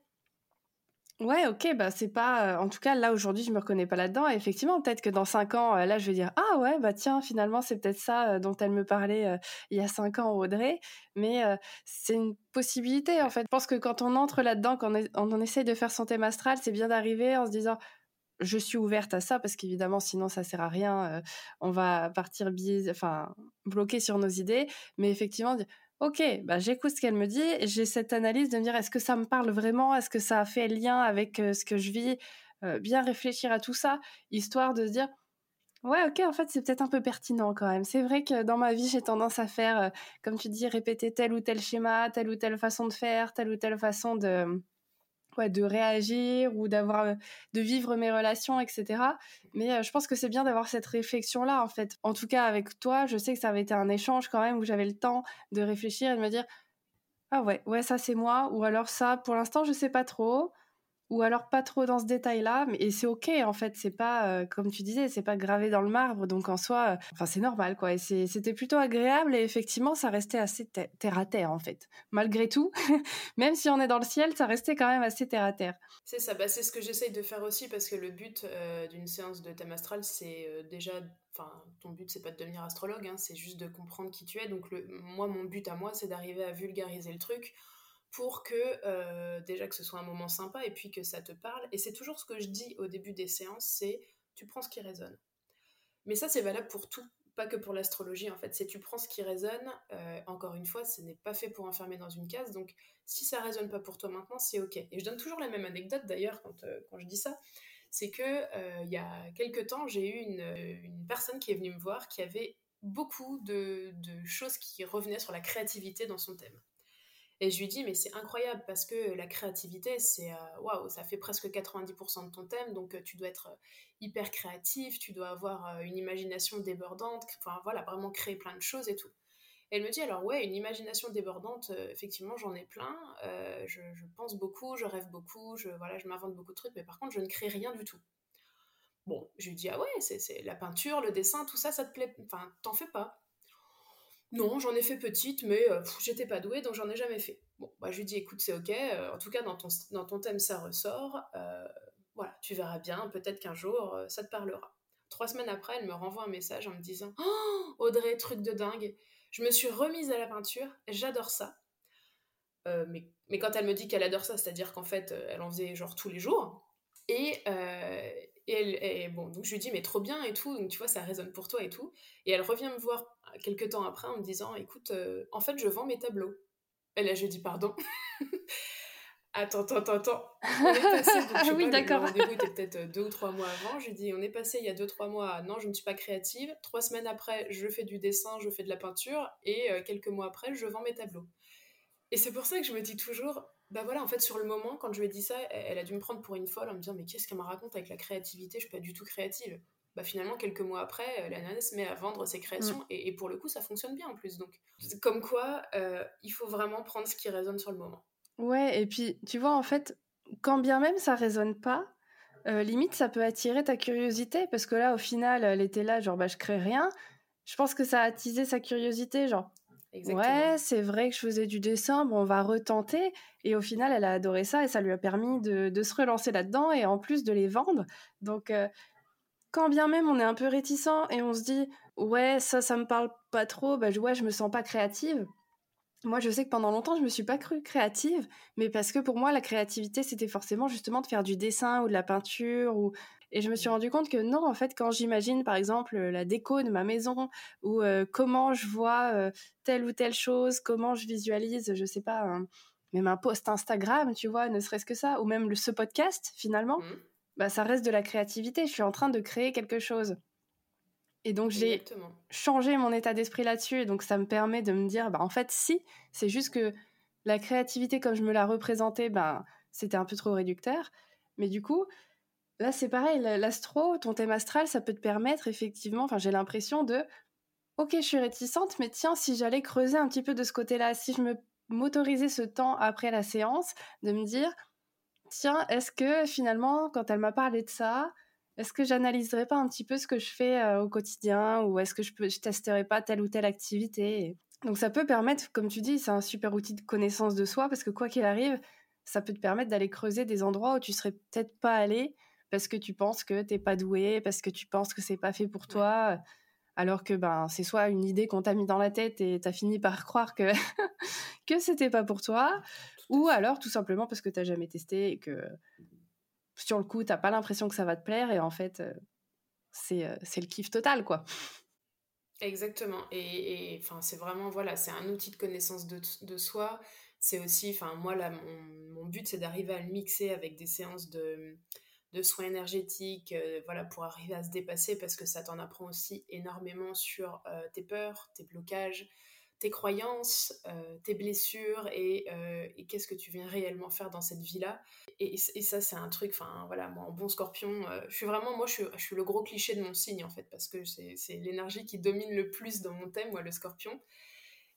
Ouais, ok, bah c'est pas. Euh, en tout cas, là aujourd'hui, je me reconnais pas là-dedans. Et effectivement, peut-être que dans cinq ans, euh, là, je vais dire ah ouais, bah tiens, finalement, c'est peut-être ça euh, dont elle me parlait il y a cinq ans, Audrey. Mais c'est une possibilité en fait. Je pense que quand on entre là-dedans, quand on, on, essaye de faire son thème astral, c'est bien d'arriver en se disant je suis ouverte à ça parce qu'évidemment, sinon, ça sert à rien. on va partir biais, enfin bloqué sur nos idées. Mais effectivement, Ok, bah j'écoute ce qu'elle me dit j'ai cette analyse de me dire est-ce que ça me parle vraiment, est-ce que ça a fait lien avec ce que je vis, bien réfléchir à tout ça, histoire de se dire ouais ok en fait c'est peut-être un peu pertinent quand même. C'est vrai que dans ma vie j'ai tendance à faire, comme tu dis, répéter tel ou tel schéma, telle ou telle façon de faire, telle ou telle façon de de réagir ou d'avoir de vivre mes relations, etc. Mais je pense que c'est bien d'avoir cette réflexion là en fait. En tout cas avec toi, je sais que ça avait été un échange quand même où j'avais le temps de réfléchir et de me dire ah ouais ouais ça c'est moi ou alors ça pour l'instant je sais pas trop ou alors pas trop dans ce détail-là, et c'est ok en fait, c'est pas euh, comme tu disais, c'est pas gravé dans le marbre, donc en soi, euh, c'est normal quoi. C'était plutôt agréable et effectivement ça restait assez terre à terre en fait, malgré tout, même si on est dans le ciel, ça restait quand même assez terre à terre. C'est ça, bah, c'est ce que j'essaye de faire aussi parce que le but euh, d'une séance de thème astral, c'est déjà, enfin ton but c'est pas de devenir astrologue, hein, c'est juste de comprendre qui tu es. Donc le, moi mon but à moi c'est d'arriver à vulgariser le truc pour que euh, déjà que ce soit un moment sympa et puis que ça te parle. Et c'est toujours ce que je dis au début des séances, c'est tu prends ce qui résonne. Mais ça c'est valable pour tout, pas que pour l'astrologie en fait. C'est tu prends ce qui résonne. Euh, encore une fois, ce n'est pas fait pour enfermer dans une case. Donc si ça résonne pas pour toi maintenant, c'est ok. Et je donne toujours la même anecdote d'ailleurs quand, euh, quand je dis ça. C'est que il y a quelques temps, j'ai eu une, une, personne qui est venue me voir qui avait beaucoup de, de choses qui revenaient sur la créativité dans son thème. Et je lui dis, mais c'est incroyable parce que la créativité, c'est euh, waouh, ça fait presque 90% de ton thème, donc euh, tu dois être euh, hyper créatif, tu dois avoir une imagination débordante, enfin voilà, vraiment créer plein de choses et tout. elle me dit, alors ouais, une imagination débordante, effectivement, j'en ai plein, je, pense beaucoup, je rêve beaucoup, je, voilà, je m'invente beaucoup de trucs, mais par contre, je ne crée rien du tout. Bon, je lui dis, ah ouais, c'est la peinture, le dessin, tout ça, ça te plaît, enfin, t'en fais pas. Non, j'en ai fait petite, mais j'étais pas douée, donc j'en ai jamais fait. Bon, bah, je lui dis, écoute, c'est ok, en tout cas, dans ton, dans ton thème, ça ressort. voilà, tu verras bien, peut-être qu'un jour, ça te parlera. Trois semaines après, elle me renvoie un message en me disant Oh, Audrey, truc de dingue. Je me suis remise à la peinture, j'adore ça. Euh, mais, mais, quand elle me dit qu'elle adore ça, c'est-à-dire qu'en fait, euh, elle en faisait genre tous les jours. Et, euh, et, elle, et, bon, donc je lui dis, mais trop bien et tout, donc tu vois, ça résonne pour toi et tout. Et elle revient me voir quelques temps après en me disant, écoute, en fait, je vends mes tableaux. Et là, je dis, pardon. Attends, attends, attends. On est passé, donc, je oui, d'accord. Le rendez-vous était peut-être euh, deux ou trois mois avant. J'ai dit, on est passé il y a deux, trois mois à non, je ne suis pas créative. Trois semaines après, je fais du dessin, je fais de la peinture. Et euh, quelques mois après, je vends mes tableaux. Et c'est pour ça que je me dis toujours, bah voilà, en fait, sur le moment, quand je lui ai dit ça, elle, a dû me prendre pour une folle en me disant, mais qu'est-ce qu'elle me raconte avec la créativité? Je suis pas du tout créative. Bah finalement, quelques mois après, euh, la nana se met à vendre ses créations. Mm. Et, pour le coup, ça fonctionne bien en plus. Donc, comme quoi, il faut vraiment prendre ce qui résonne sur le moment. Ouais, et puis tu vois, en fait, quand bien même ça résonne pas, euh, limite ça peut attirer ta curiosité parce que là, au final, elle était là, genre bah je crée rien. Je pense que ça a attisé sa curiosité, genre ouais, c'est vrai que je faisais du dessin, bon, on va retenter. Et au final, elle a adoré ça et ça lui a permis de, se relancer là-dedans et en plus de les vendre. Donc, euh, quand bien même on est un peu réticent et on se dit ouais, ça, ça me parle pas trop, bah ouais, je me sens pas créative moi, je sais que pendant longtemps, je me suis pas crue créative, mais parce que pour moi, la créativité, c'était forcément justement de faire du dessin ou de la peinture. Ou... Et je me suis mmh. rendu compte que non, en fait, quand j'imagine, par exemple, la déco de ma maison ou comment je vois telle ou telle chose, comment je visualise, je sais pas, même un post Instagram, tu vois, ne serait-ce que ça, ou même le, ce podcast, finalement, mmh. bah, ça reste de la créativité. Je suis en train de créer quelque chose. Et donc j'ai changé mon état d'esprit là-dessus. Et donc ça me permet de me dire, bah, en fait, si, c'est juste que la créativité, comme je me la représentais, bah, c'était un peu trop réducteur. Mais du coup, là, c'est pareil, l'astro, ton thème astral, ça peut te permettre effectivement, enfin, j'ai l'impression de, ok, je suis réticente, mais tiens, si j'allais creuser un petit peu de ce côté-là, si je me m'autorisais ce temps après la séance, de me dire, tiens, est-ce que finalement, quand elle m'a parlé de ça, est-ce que j'analyserais pas un petit peu ce que je fais euh, au quotidien ou est-ce que je, peux, je testerais pas telle ou telle activité? Donc ça peut permettre, comme tu dis, c'est un super outil de connaissance de soi parce que quoi qu'il arrive, ça peut te permettre d'aller creuser des endroits où tu serais peut-être pas allé parce que tu penses que t'es pas doué, parce que tu penses que c'est pas fait pour toi, alors que ben c'est soit une idée qu'on t'a mis dans la tête et t'as fini par croire que que c'était pas pour toi, ou alors tout simplement parce que t'as jamais testé et que sur le coup, t'as pas l'impression que ça va te plaire et en fait, euh, euh, c'est le kiff total, quoi. Exactement. Et enfin, c'est vraiment, voilà, c'est un outil de connaissance de, de soi. C'est aussi, enfin, moi, là, mon, mon but, c'est d'arriver à le mixer avec des séances de, de soins énergétiques, euh, voilà, pour arriver à se dépasser parce que ça t'en apprend aussi énormément sur tes peurs, tes blocages, tes croyances, euh, tes blessures euh, et, qu'est-ce que tu viens réellement faire dans cette vie-là. Et, ça, c'est un truc, enfin voilà, moi en bon scorpion, euh, je suis vraiment, moi je suis, je le gros cliché de mon signe en fait, parce que c'est l'énergie qui domine le plus dans mon thème, moi le scorpion.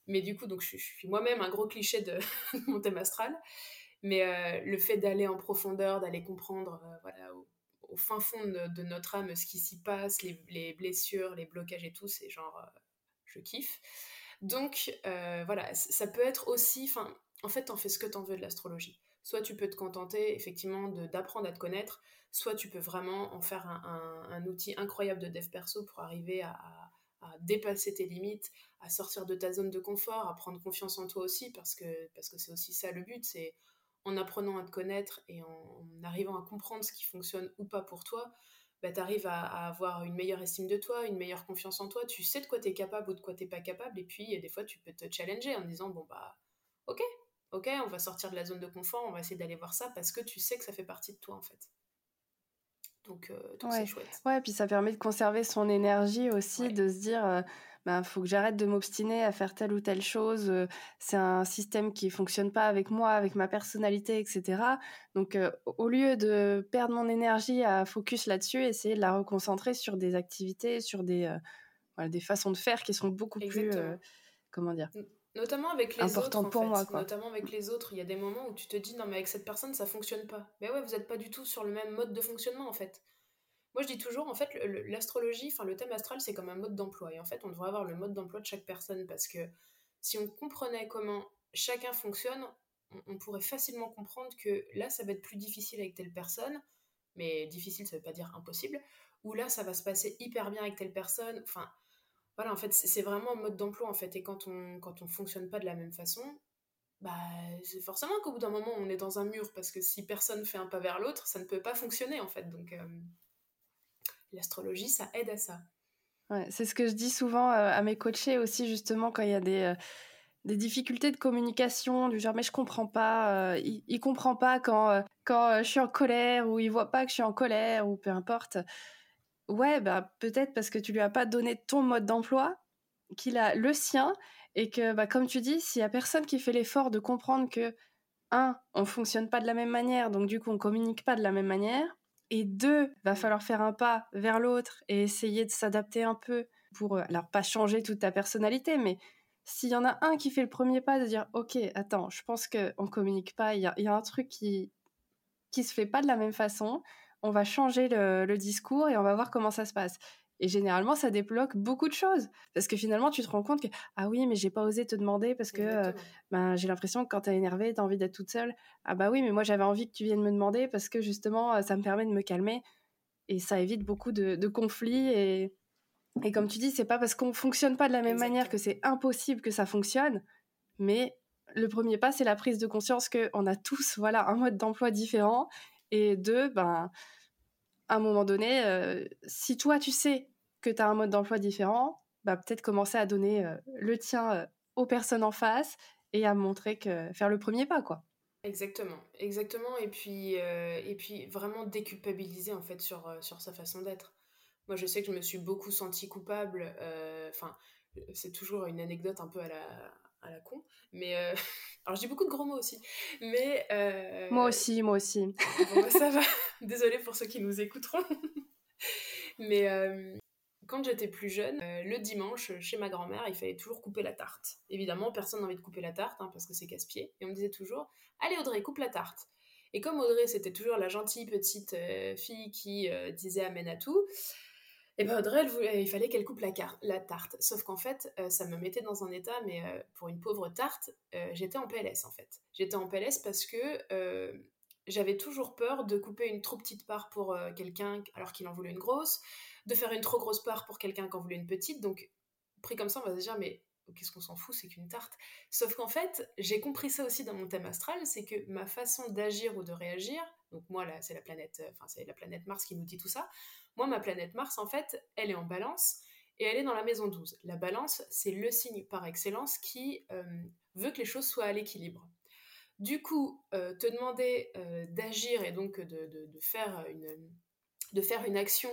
Mais du coup, donc je, suis moi-même un gros cliché de, mon thème astral. Mais le fait d'aller en profondeur, d'aller comprendre, voilà, au, fin fond de, notre âme ce qui s'y passe, les, les, blessures, les blocages et tout, c'est genre, je kiffe. Donc euh, voilà, ça peut être aussi, enfin, en fait, t'en fais ce que t'en veux de l'astrologie. Soit tu peux te contenter effectivement d'apprendre à te connaître, soit tu peux vraiment en faire un, outil incroyable de dev perso pour arriver à, dépasser tes limites, à sortir de ta zone de confort, à prendre confiance en toi aussi, parce que parce que c'est aussi ça le but, c'est en apprenant à te connaître et en, arrivant à comprendre ce qui fonctionne ou pas pour toi, bah, tu arrives à, avoir une meilleure estime de toi, une meilleure confiance en toi, tu sais de quoi tu es capable ou de quoi tu pas capable, et puis des fois tu peux te challenger en disant, bon bah ok, ok, on va sortir de la zone de confort, on va essayer d'aller voir ça, parce que tu sais que ça fait partie de toi en fait. Donc, euh, c'est chouette. Ouais, puis ça permet de conserver son énergie aussi, de se dire, euh, bah, faut que j'arrête de m'obstiner à faire telle ou telle chose. Euh, c'est un système qui fonctionne pas avec moi, avec ma personnalité, etc. Donc, euh, au lieu de perdre mon énergie à focus là-dessus, essayer de la reconcentrer sur des activités, sur des, euh, voilà, des façons de faire qui sont beaucoup plus, comment dire, Notamment avec les autres. pour moi, Notamment avec les autres. Il y a des moments où tu te dis, non, mais avec cette personne, ça fonctionne pas. Mais ouais, vous n'êtes pas du tout sur le même mode de fonctionnement, en fait. Moi je dis toujours, en fait, l'astrologie, enfin le thème astral, c'est comme un mode d'emploi. Et en fait, on devrait avoir le mode d'emploi de chaque personne parce que si on comprenait comment chacun fonctionne, on, pourrait facilement comprendre que là, ça va être plus difficile avec telle personne, mais difficile, ça veut pas dire impossible, ou là, ça va se passer hyper bien avec telle personne. Enfin, voilà, en fait, c'est vraiment un mode d'emploi, en fait. Et quand on, quand on fonctionne pas de la même façon, bah, c'est forcément qu'au bout d'un moment, on est dans un mur, parce que si personne fait un pas vers l'autre, ça ne peut pas fonctionner, en fait. Donc, euh, l'astrologie, ça aide à ça. Ouais, c'est ce que je dis souvent euh, à mes coachés aussi, justement, quand il y a des, euh, des difficultés de communication, du genre, mais je comprends pas, il, il, comprend pas quand, quand je suis en colère, ou il voit pas que je suis en colère, ou peu importe. Ouais, bah, peut-être parce que tu lui as pas donné ton mode d'emploi, qu'il a le sien, et que, bah, comme tu dis, s'il y a personne qui fait l'effort de comprendre que, un, on fonctionne pas de la même manière, donc du coup, on communique pas de la même manière, et deux, va falloir faire un pas vers l'autre et essayer de s'adapter un peu pour, euh, alors pas changer toute ta personnalité, mais s'il y en a un qui fait le premier pas de dire, ok, attends, je pense qu'on communique pas, il y a, un truc qui qui se fait pas de la même façon, on va changer le, discours et on va voir comment ça se passe. Et généralement, ça débloque beaucoup de choses. Parce que finalement, tu te rends compte que, ah oui, mais j'ai pas osé te demander parce que euh, ben, j'ai l'impression que quand t'es énervé, t'as envie d'être toute seule. Ah bah oui, mais moi, j'avais envie que tu viennes me demander parce que justement, euh, ça me permet de me calmer. Et ça évite beaucoup de, conflits. Et, et comme tu dis, c'est pas parce qu'on fonctionne pas de la même manière que c'est impossible que ça fonctionne. Mais le premier pas, c'est la prise de conscience qu'on a tous voilà, un mode d'emploi différent et deux, ben, à un moment donné, euh, si toi tu sais que tu as un mode d'emploi différent, bah, peut-être commencer à donner euh, le tien euh, aux personnes en face et à montrer que faire le premier pas, quoi. Exactement, exactement. Et puis, et puis vraiment déculpabiliser en fait sur, sur sa façon d'être. Moi, je sais que je me suis beaucoup sentie coupable. Enfin, c'est toujours une anecdote un peu à la, à la con. Mais euh, alors, je dis beaucoup de gros mots aussi. Mais. Euh, moi aussi, moi aussi. Bon, bah, ça va. Désolée pour ceux qui nous écouteront. mais euh, quand j'étais plus jeune, le dimanche, chez ma grand-mère, il fallait toujours couper la tarte. Évidemment, personne n'a envie de couper la tarte hein, parce que c'est casse-pied. Et on me disait toujours Allez, Audrey, coupe la tarte. Et comme Audrey, c'était toujours la gentille petite fille qui disait Amen à tout, et ben Audrey, il fallait qu'elle coupe la, la tarte. Sauf qu'en fait, euh, ça me mettait dans un état, mais euh, pour une pauvre tarte, euh, j'étais en PLS en fait. J'étais en PLS parce que j'avais toujours peur de couper une trop petite part pour quelqu'un alors qu'il en voulait une grosse, de faire une trop grosse part pour quelqu'un qui en voulait une petite. Donc, pris comme ça, on va se dire, mais qu'est-ce qu'on s'en fout, c'est qu'une tarte. Sauf qu'en fait, j'ai compris ça aussi dans mon thème astral, c'est que ma façon d'agir ou de réagir, donc moi c'est la planète, enfin c'est la planète Mars qui nous dit tout ça. Moi, ma planète Mars, en fait, elle est en balance et elle est dans la maison 12. La balance, c'est le signe par excellence qui euh, veut que les choses soient à l'équilibre. Du coup, euh, te demander euh, d'agir et donc de faire une action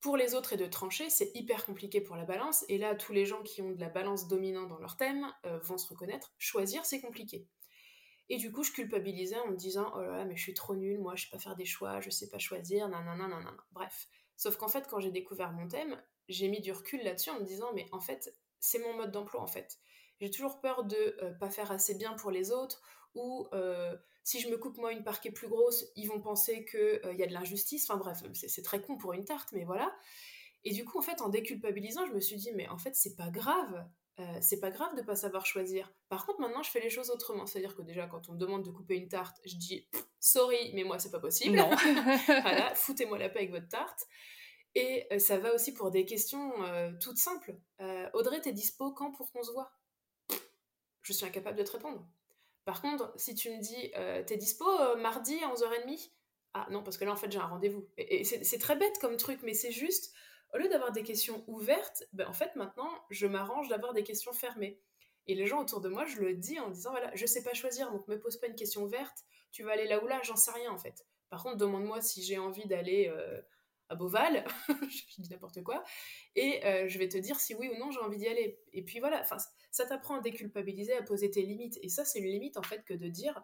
pour les autres et de trancher, c'est hyper compliqué pour la balance. Et là, tous les gens qui ont de la balance dominante dans leur thème vont se reconnaître. Choisir, c'est compliqué. Et du coup, je culpabilisais en me disant Oh là là, mais je suis trop nulle, moi, je sais pas faire des choix, je sais pas choisir, nan, nan, nan, nan, Bref. Sauf qu'en fait, quand j'ai découvert mon thème, j'ai mis du recul là-dessus en me disant Mais en fait, c'est mon mode d'emploi, en fait. J'ai toujours peur de euh, pas faire assez bien pour les autres, ou euh, si je me coupe moi une part qui est plus grosse, ils vont penser qu'il euh, y a de l'injustice. Enfin bref, c'est très con pour une tarte, mais voilà. Et du coup, en fait, en déculpabilisant, je me suis dit, mais en fait, c'est pas grave. Euh, c'est pas grave de pas savoir choisir. Par contre, maintenant, je fais les choses autrement. C'est-à-dire que déjà, quand on me demande de couper une tarte, je dis sorry, mais moi, c'est pas possible. Non. voilà, foutez-moi la paix avec votre tarte. Et euh, ça va aussi pour des questions euh, toutes simples. Audrey, t'es dispo quand pour qu'on se voit? Je suis incapable de te répondre. Par contre, si tu me dis t'es dispo mardi à 11h30 Ah non, parce que là, en fait, j'ai un rendez-vous. et c'est très bête comme truc, mais c'est juste au lieu d'avoir des questions ouvertes, ben en fait maintenant je m'arrange d'avoir des questions fermées. Et les gens autour de moi, je le dis en disant voilà, je sais pas choisir, donc me pose pas une question ouverte, tu vas aller là ou là, j'en sais rien en fait. Par contre, demande-moi si j'ai envie d'aller euh, à Beauval, je dis n'importe quoi, et euh, je vais te dire si oui ou non j'ai envie d'y aller. Et puis voilà, ça t'apprend à déculpabiliser, à poser tes limites. Et ça, c'est une limite en fait que de dire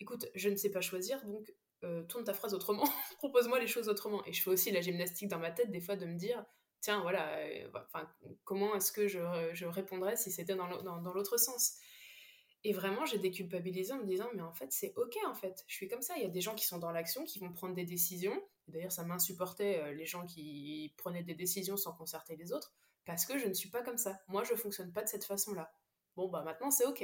écoute, je ne sais pas choisir, donc euh, tourne ta phrase autrement, propose-moi les choses autrement. Et je fais aussi la gymnastique dans ma tête des fois de me dire, tiens, voilà, euh, comment est-ce que je, je, répondrais si c'était dans l'autre sens? Et vraiment, j'ai déculpabilisé en me disant, mais en fait, c'est ok, en fait, je suis comme ça. Il y a des gens qui sont dans l'action, qui vont prendre des décisions. D'ailleurs, ça m'insupportait les gens qui prenaient des décisions sans concerter les autres, parce que je ne suis pas comme ça. Moi, je fonctionne pas de cette façon-là. Bon, bah maintenant, c'est OK.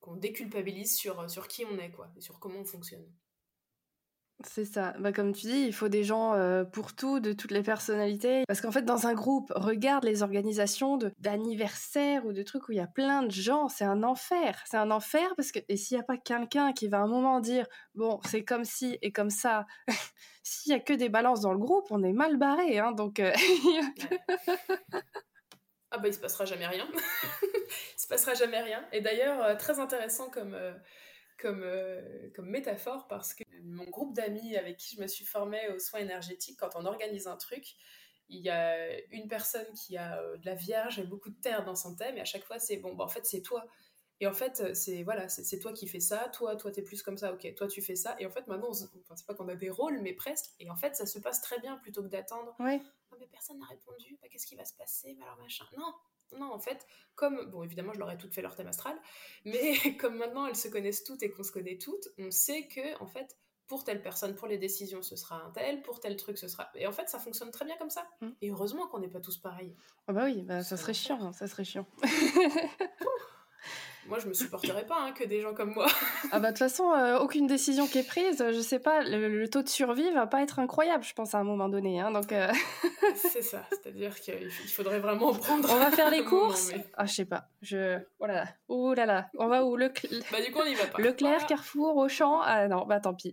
Qu'on déculpabilise sur, sur qui on est, quoi, et sur comment on fonctionne. C'est ça. Bah, comme tu dis, il faut des gens euh, pour tout, de toutes les personnalités. Parce qu'en fait, dans un groupe, regarde les organisations d'anniversaires ou de trucs où il y a plein de gens, c'est un enfer. C'est un enfer parce que, et s'il n'y a pas quelqu'un qui va à un moment dire, bon, c'est comme ci et comme ça, s'il y a que des balances dans le groupe, on est mal barré. Hein, donc. Euh, ah bah il se passera jamais rien. il se passera jamais rien. Et d'ailleurs, euh, très intéressant comme comme, euh, comme métaphore parce que mon groupe d'amis avec qui je me suis formée aux soins énergétiques, quand on organise un truc, il y a une personne qui a euh, de la vierge et beaucoup de terre dans son thème et à chaque fois c'est bon, bah, en fait c'est toi. Et en fait, c'est voilà, c'est toi qui fais ça, toi, toi t'es plus comme ça, ok, toi tu fais ça. Et en fait, maintenant, enfin, c'est pas qu'on a des rôles, mais presque. Et en fait, ça se passe très bien plutôt que d'attendre. Ouais. Ah, mais personne n'a répondu, bah, qu'est-ce qui va se passer, alors machin. Non, non, en fait, comme, bon, évidemment, je leur ai toutes fait leur thème astral, mais comme maintenant elles se connaissent toutes et qu'on se connaît toutes, on sait que, en fait, pour telle personne, pour les décisions, ce sera un tel, pour tel truc, ce sera. Et en fait, ça fonctionne très bien comme ça. Mm. Et heureusement qu'on n'est pas tous pareils. Ah bah oui, bah, ça serait chiant, ça serait chiant. Moi, je me supporterais pas hein, que des gens comme moi. ah bah de toute façon, euh, aucune décision qui est prise, je sais pas, le, taux de survie va pas être incroyable, je pense à un moment donné. Hein, donc. Euh. c'est ça, c'est-à-dire qu'il faudrait vraiment prendre. On va faire les courses. Ah je sais pas, je. Oh là là, oh là là, on va où? Le. Bah du coup on y va pas. Leclerc, Carrefour, Auchan, ah non, bah tant pis.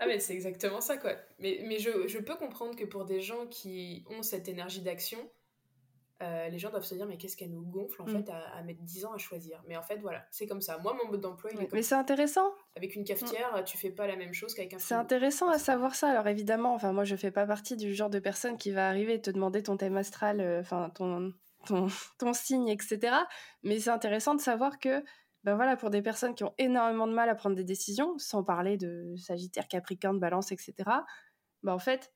Ah mais c'est exactement ça quoi. Mais, mais je, je, peux comprendre que pour des gens qui ont cette énergie d'action, euh, les gens doivent se dire mais qu'est-ce qu'elle nous gonfle en mm. fait à, mettre 10 ans à choisir. Mais en fait voilà c'est comme ça. Moi mon mode d'emploi il est mais c'est intéressant. Avec une cafetière tu fais pas la même chose qu'avec un c'est intéressant à savoir ça. Alors évidemment enfin moi je fais pas partie du genre de personne qui va arriver et te demander ton thème astral euh, enfin ton, ton, ton signe etc mais c'est intéressant de savoir que ben voilà, pour des personnes qui ont énormément de mal à prendre des décisions, sans parler de Sagittaire, Capricorne, Balance, etc., ben en fait,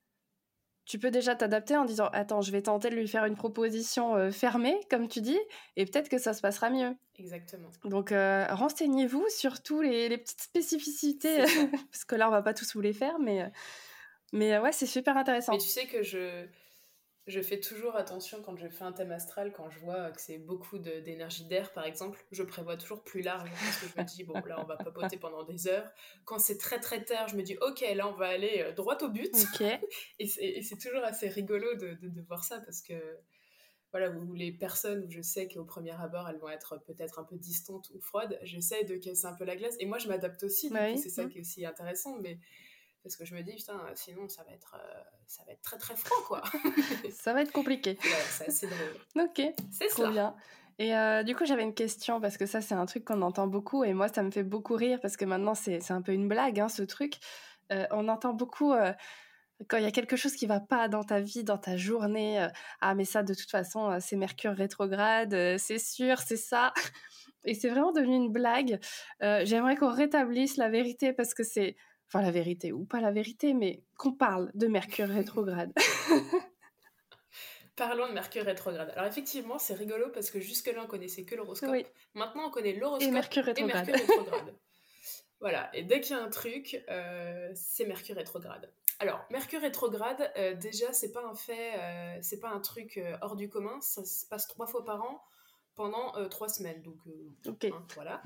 tu peux déjà t'adapter en disant attends je vais tenter de lui faire une proposition euh, fermée comme tu dis et peut-être que ça se passera mieux. Exactement. Donc euh, renseignez-vous sur tous les, les petites spécificités parce que là on va pas tous vous les faire mais euh, mais ouais c'est super intéressant. Mais tu sais que je je fais toujours attention quand je fais un thème astral, quand je vois que c'est beaucoup d'énergie d'air, par exemple, je prévois toujours plus large parce que je me dis, bon, là, on va papoter pendant des heures. Quand c'est très très terre, je me dis, ok, là, on va aller euh, droit au but. et c'est toujours assez rigolo de, de, voir ça parce que, voilà, où les personnes où je sais qu'au premier abord, elles vont être peut-être un peu distantes ou froides, j'essaie de casser un peu la glace. Et moi, je m'adapte aussi, bah c'est ça mmh. qui est aussi intéressant. Mais parce que je me dis putain sinon ça va être euh, ça va être très très froid quoi. Ça va être compliqué. C'est assez drôle. Ok. C'est trop bien. Et euh, du coup j'avais une question parce que ça c'est un truc qu'on entend beaucoup et moi ça me fait beaucoup rire parce que maintenant c'est un peu une blague hein, ce truc. Euh, on entend beaucoup quand il y a quelque chose qui va pas dans ta vie, dans ta journée, ah mais ça de toute façon c'est Mercure rétrograde, c'est sûr, c'est ça. Et c'est vraiment devenu une blague. J'aimerais qu'on rétablisse la vérité parce que c'est enfin la vérité ou pas la vérité, mais qu'on parle de Mercure rétrograde. Parlons de Mercure rétrograde. Alors effectivement, c'est rigolo parce que jusque-là, on connaissait que l'horoscope. Maintenant, on connaît l'horoscope et Mercure rétrograde. voilà, et dès qu'il y a un truc, euh, c'est Mercure rétrograde. Alors, Mercure rétrograde, euh, déjà, c'est pas un fait, euh, c'est pas un truc hors du commun. Ça se passe trois fois par an pendant trois semaines. Donc, ok. Hein, voilà.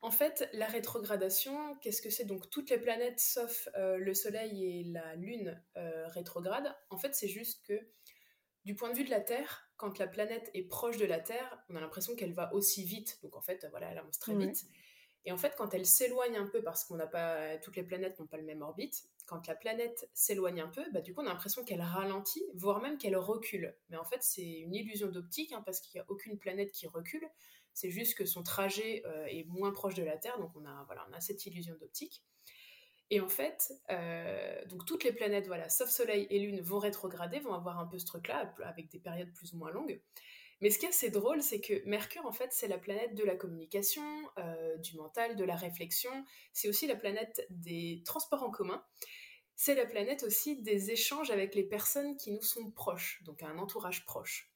En fait, la rétrogradation, qu'est-ce que c'est? Donc toutes les planètes sauf euh, le Soleil et la Lune euh, rétrograde. En fait, c'est juste que du point de vue de la Terre, quand la planète est proche de la Terre, on a l'impression qu'elle va aussi vite. Donc en fait, voilà, elle avance très vite. Et en fait, quand elle s'éloigne un peu, parce qu'on n'a pas toutes les planètes n'ont pas le même orbite, quand la planète s'éloigne un peu, bah, du coup, on a l'impression qu'elle ralentit, voire même qu'elle recule. Mais en fait, c'est une illusion d'optique, hein, parce qu'il n'y a aucune planète qui recule. C'est juste que son trajet euh, est moins proche de la Terre, donc on a, voilà, on a cette illusion d'optique. Et en fait, euh, donc toutes les planètes, voilà, sauf Soleil et Lune, vont rétrograder, vont avoir un peu ce truc-là, avec des périodes plus ou moins longues. Mais ce qui est assez drôle, c'est que Mercure, en fait, c'est la planète de la communication, euh, du mental, de la réflexion. C'est aussi la planète des transports en commun. C'est la planète aussi des échanges avec les personnes qui nous sont proches, donc un entourage proche.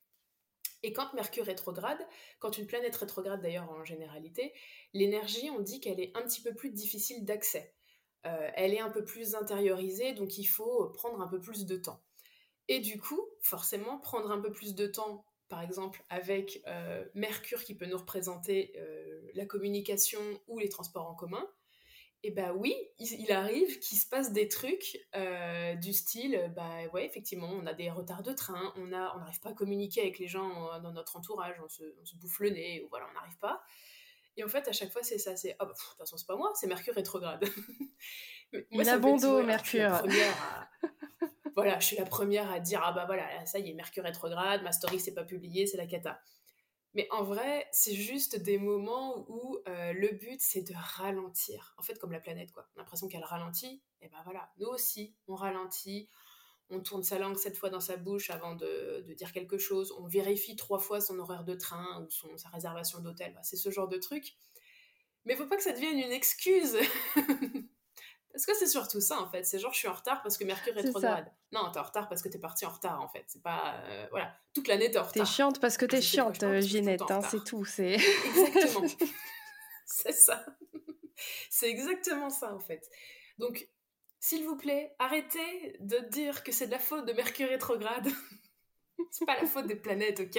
Et quand Mercure rétrograde, quand une planète rétrograde d'ailleurs en généralité, l'énergie, on dit qu'elle est un petit peu plus difficile d'accès. elle est un peu plus intériorisée, donc il faut prendre un peu plus de temps. Et du coup, forcément, prendre un peu plus de temps, par exemple avec Mercure qui peut nous représenter la communication ou les transports en commun, et bah oui, il, arrive qu'il se passe des trucs euh, du style, bah ouais, effectivement, on a des retards de train, on a, on n'arrive pas à communiquer avec les gens euh, dans notre entourage, on se, on se bouffe le nez, ou voilà, on n'arrive pas. Et en fait, à chaque fois, c'est ça, c'est, oh, de toute façon, c'est pas moi, c'est Mercure rétrograde. moi, il a bon dos, Mercure. voilà, je suis la première à dire, ah bah voilà, ça y est, Mercure rétrograde, ma story s'est pas publiée, c'est la cata. Mais en vrai, c'est juste des moments où euh, le but, c'est de ralentir. En fait, comme la planète, quoi. On a l'impression qu'elle ralentit. Et ben voilà, nous aussi, on ralentit. On tourne sa langue sept fois dans sa bouche avant de, dire quelque chose. On vérifie trois fois son horaire de train ou son, sa réservation d'hôtel. c'est ce genre de truc. Mais il faut pas que ça devienne une excuse. Parce que c'est surtout ça en fait? C'est genre je suis en retard parce que Mercure est rétrograde. Non, t'es en retard parce que t'es parti en retard en fait. C'est pas euh, voilà toute l'année t'es en retard. T'es chiante parce que t'es chiante, Ginette. Hein, c'est tout. C'est exactement. c'est ça. c'est exactement ça en fait. Donc s'il vous plaît, arrêtez de dire que c'est de la faute de Mercure rétrograde. c'est pas la faute des planètes, ok?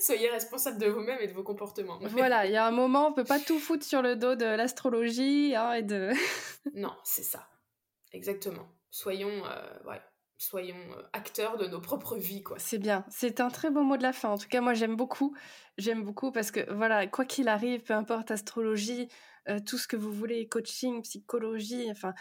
Soyez responsable de vous-même et de vos comportements. Voilà, il y a un moment, on peut pas tout foutre sur le dos de l'astrologie hein, et de. non, c'est ça. Exactement. Soyons, euh, soyons euh, acteurs de nos propres vies, quoi. C'est bien. C'est un très beau mot de la fin. En tout cas, moi, j'aime beaucoup. J'aime beaucoup parce que, voilà, quoi qu'il arrive, peu importe astrologie, euh, tout ce que vous voulez, coaching, psychologie, enfin,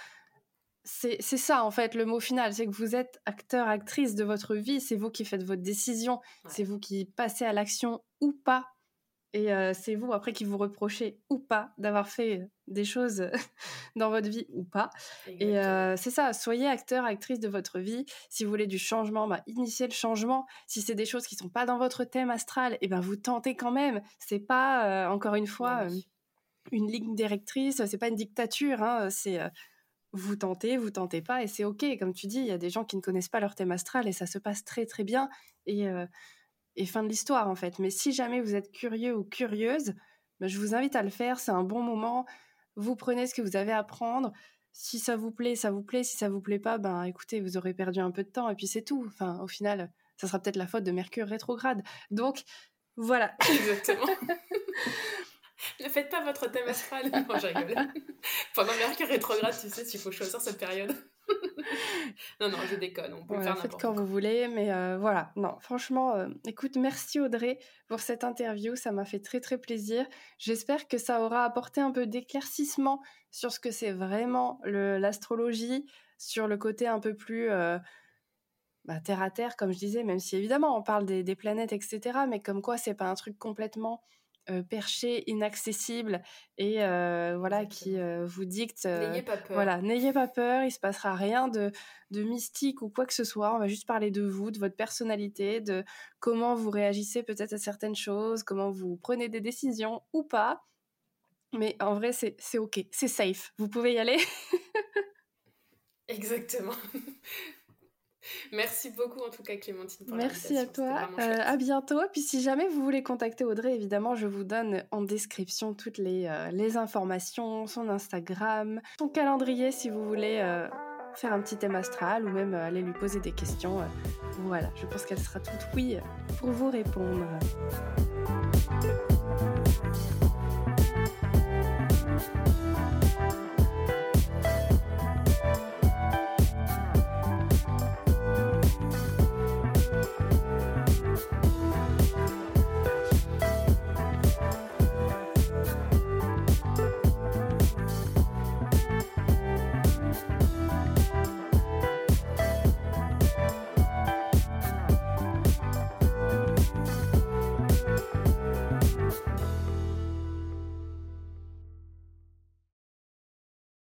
c'est ça en fait le mot final, c'est que vous êtes acteur, actrice de votre vie, c'est vous qui faites votre décision, c'est vous qui passez à l'action ou pas, et euh, c'est vous après qui vous reprochez ou pas d'avoir fait des choses dans votre vie ou pas. Et euh, c'est ça, soyez acteur, actrice de votre vie. Si vous voulez du changement, bah, initiez le changement. Si c'est des choses qui sont pas dans votre thème astral, et ben vous tentez quand même. C'est pas euh, encore une fois une ligne directrice, c'est pas une dictature, hein, c'est vous tentez, vous tentez pas, et c'est ok. Comme tu dis, il y a des gens qui ne connaissent pas leur thème astral et ça se passe très très bien. Et, euh, fin de l'histoire en fait. Mais si jamais vous êtes curieux ou curieuse, ben, je vous invite à le faire. C'est un bon moment. Vous prenez ce que vous avez à prendre. Si ça vous plaît, ça vous plaît. Si ça vous plaît pas, ben écoutez, vous aurez perdu un peu de temps et puis c'est tout. Enfin, au final, ça sera peut-être la faute de Mercure rétrograde. Donc voilà. Exactement. ne faites pas votre thème astral. Non, je rigole. Pendant Mercure rétrograde, tu sais, s'il faut choisir cette période. non, non, je déconne. On peut faire faites quand vous voulez, mais euh, voilà. Non, franchement, euh, écoute, merci Audrey pour cette interview. Ça m'a fait très très plaisir. J'espère que ça aura apporté un peu d'éclaircissement sur ce que c'est vraiment l'astrologie, sur le côté un peu plus euh, bah, terre à terre, comme je disais, même si évidemment on parle des, des planètes, etc. Mais comme quoi, c'est pas un truc complètement perché, inaccessible et euh, voilà qui euh, vous dicte. n'ayez pas peur. Voilà, n'ayez pas peur. Il se passera rien de, de mystique ou quoi que ce soit. On va juste parler de vous, de votre personnalité, de comment vous réagissez peut-être à certaines choses, comment vous prenez des décisions ou pas. Mais en vrai, c'est ok, c'est safe. Vous pouvez y aller. Exactement. Merci beaucoup en tout cas Clémentine pour Merci à toi. Euh, à bientôt. Puis si jamais vous voulez contacter Audrey, évidemment, je vous donne en description toutes les, euh, les informations, son Instagram, son calendrier si vous voulez euh, faire un petit thème astral ou même aller lui poser des questions. voilà, je pense qu'elle sera toute oui pour vous répondre.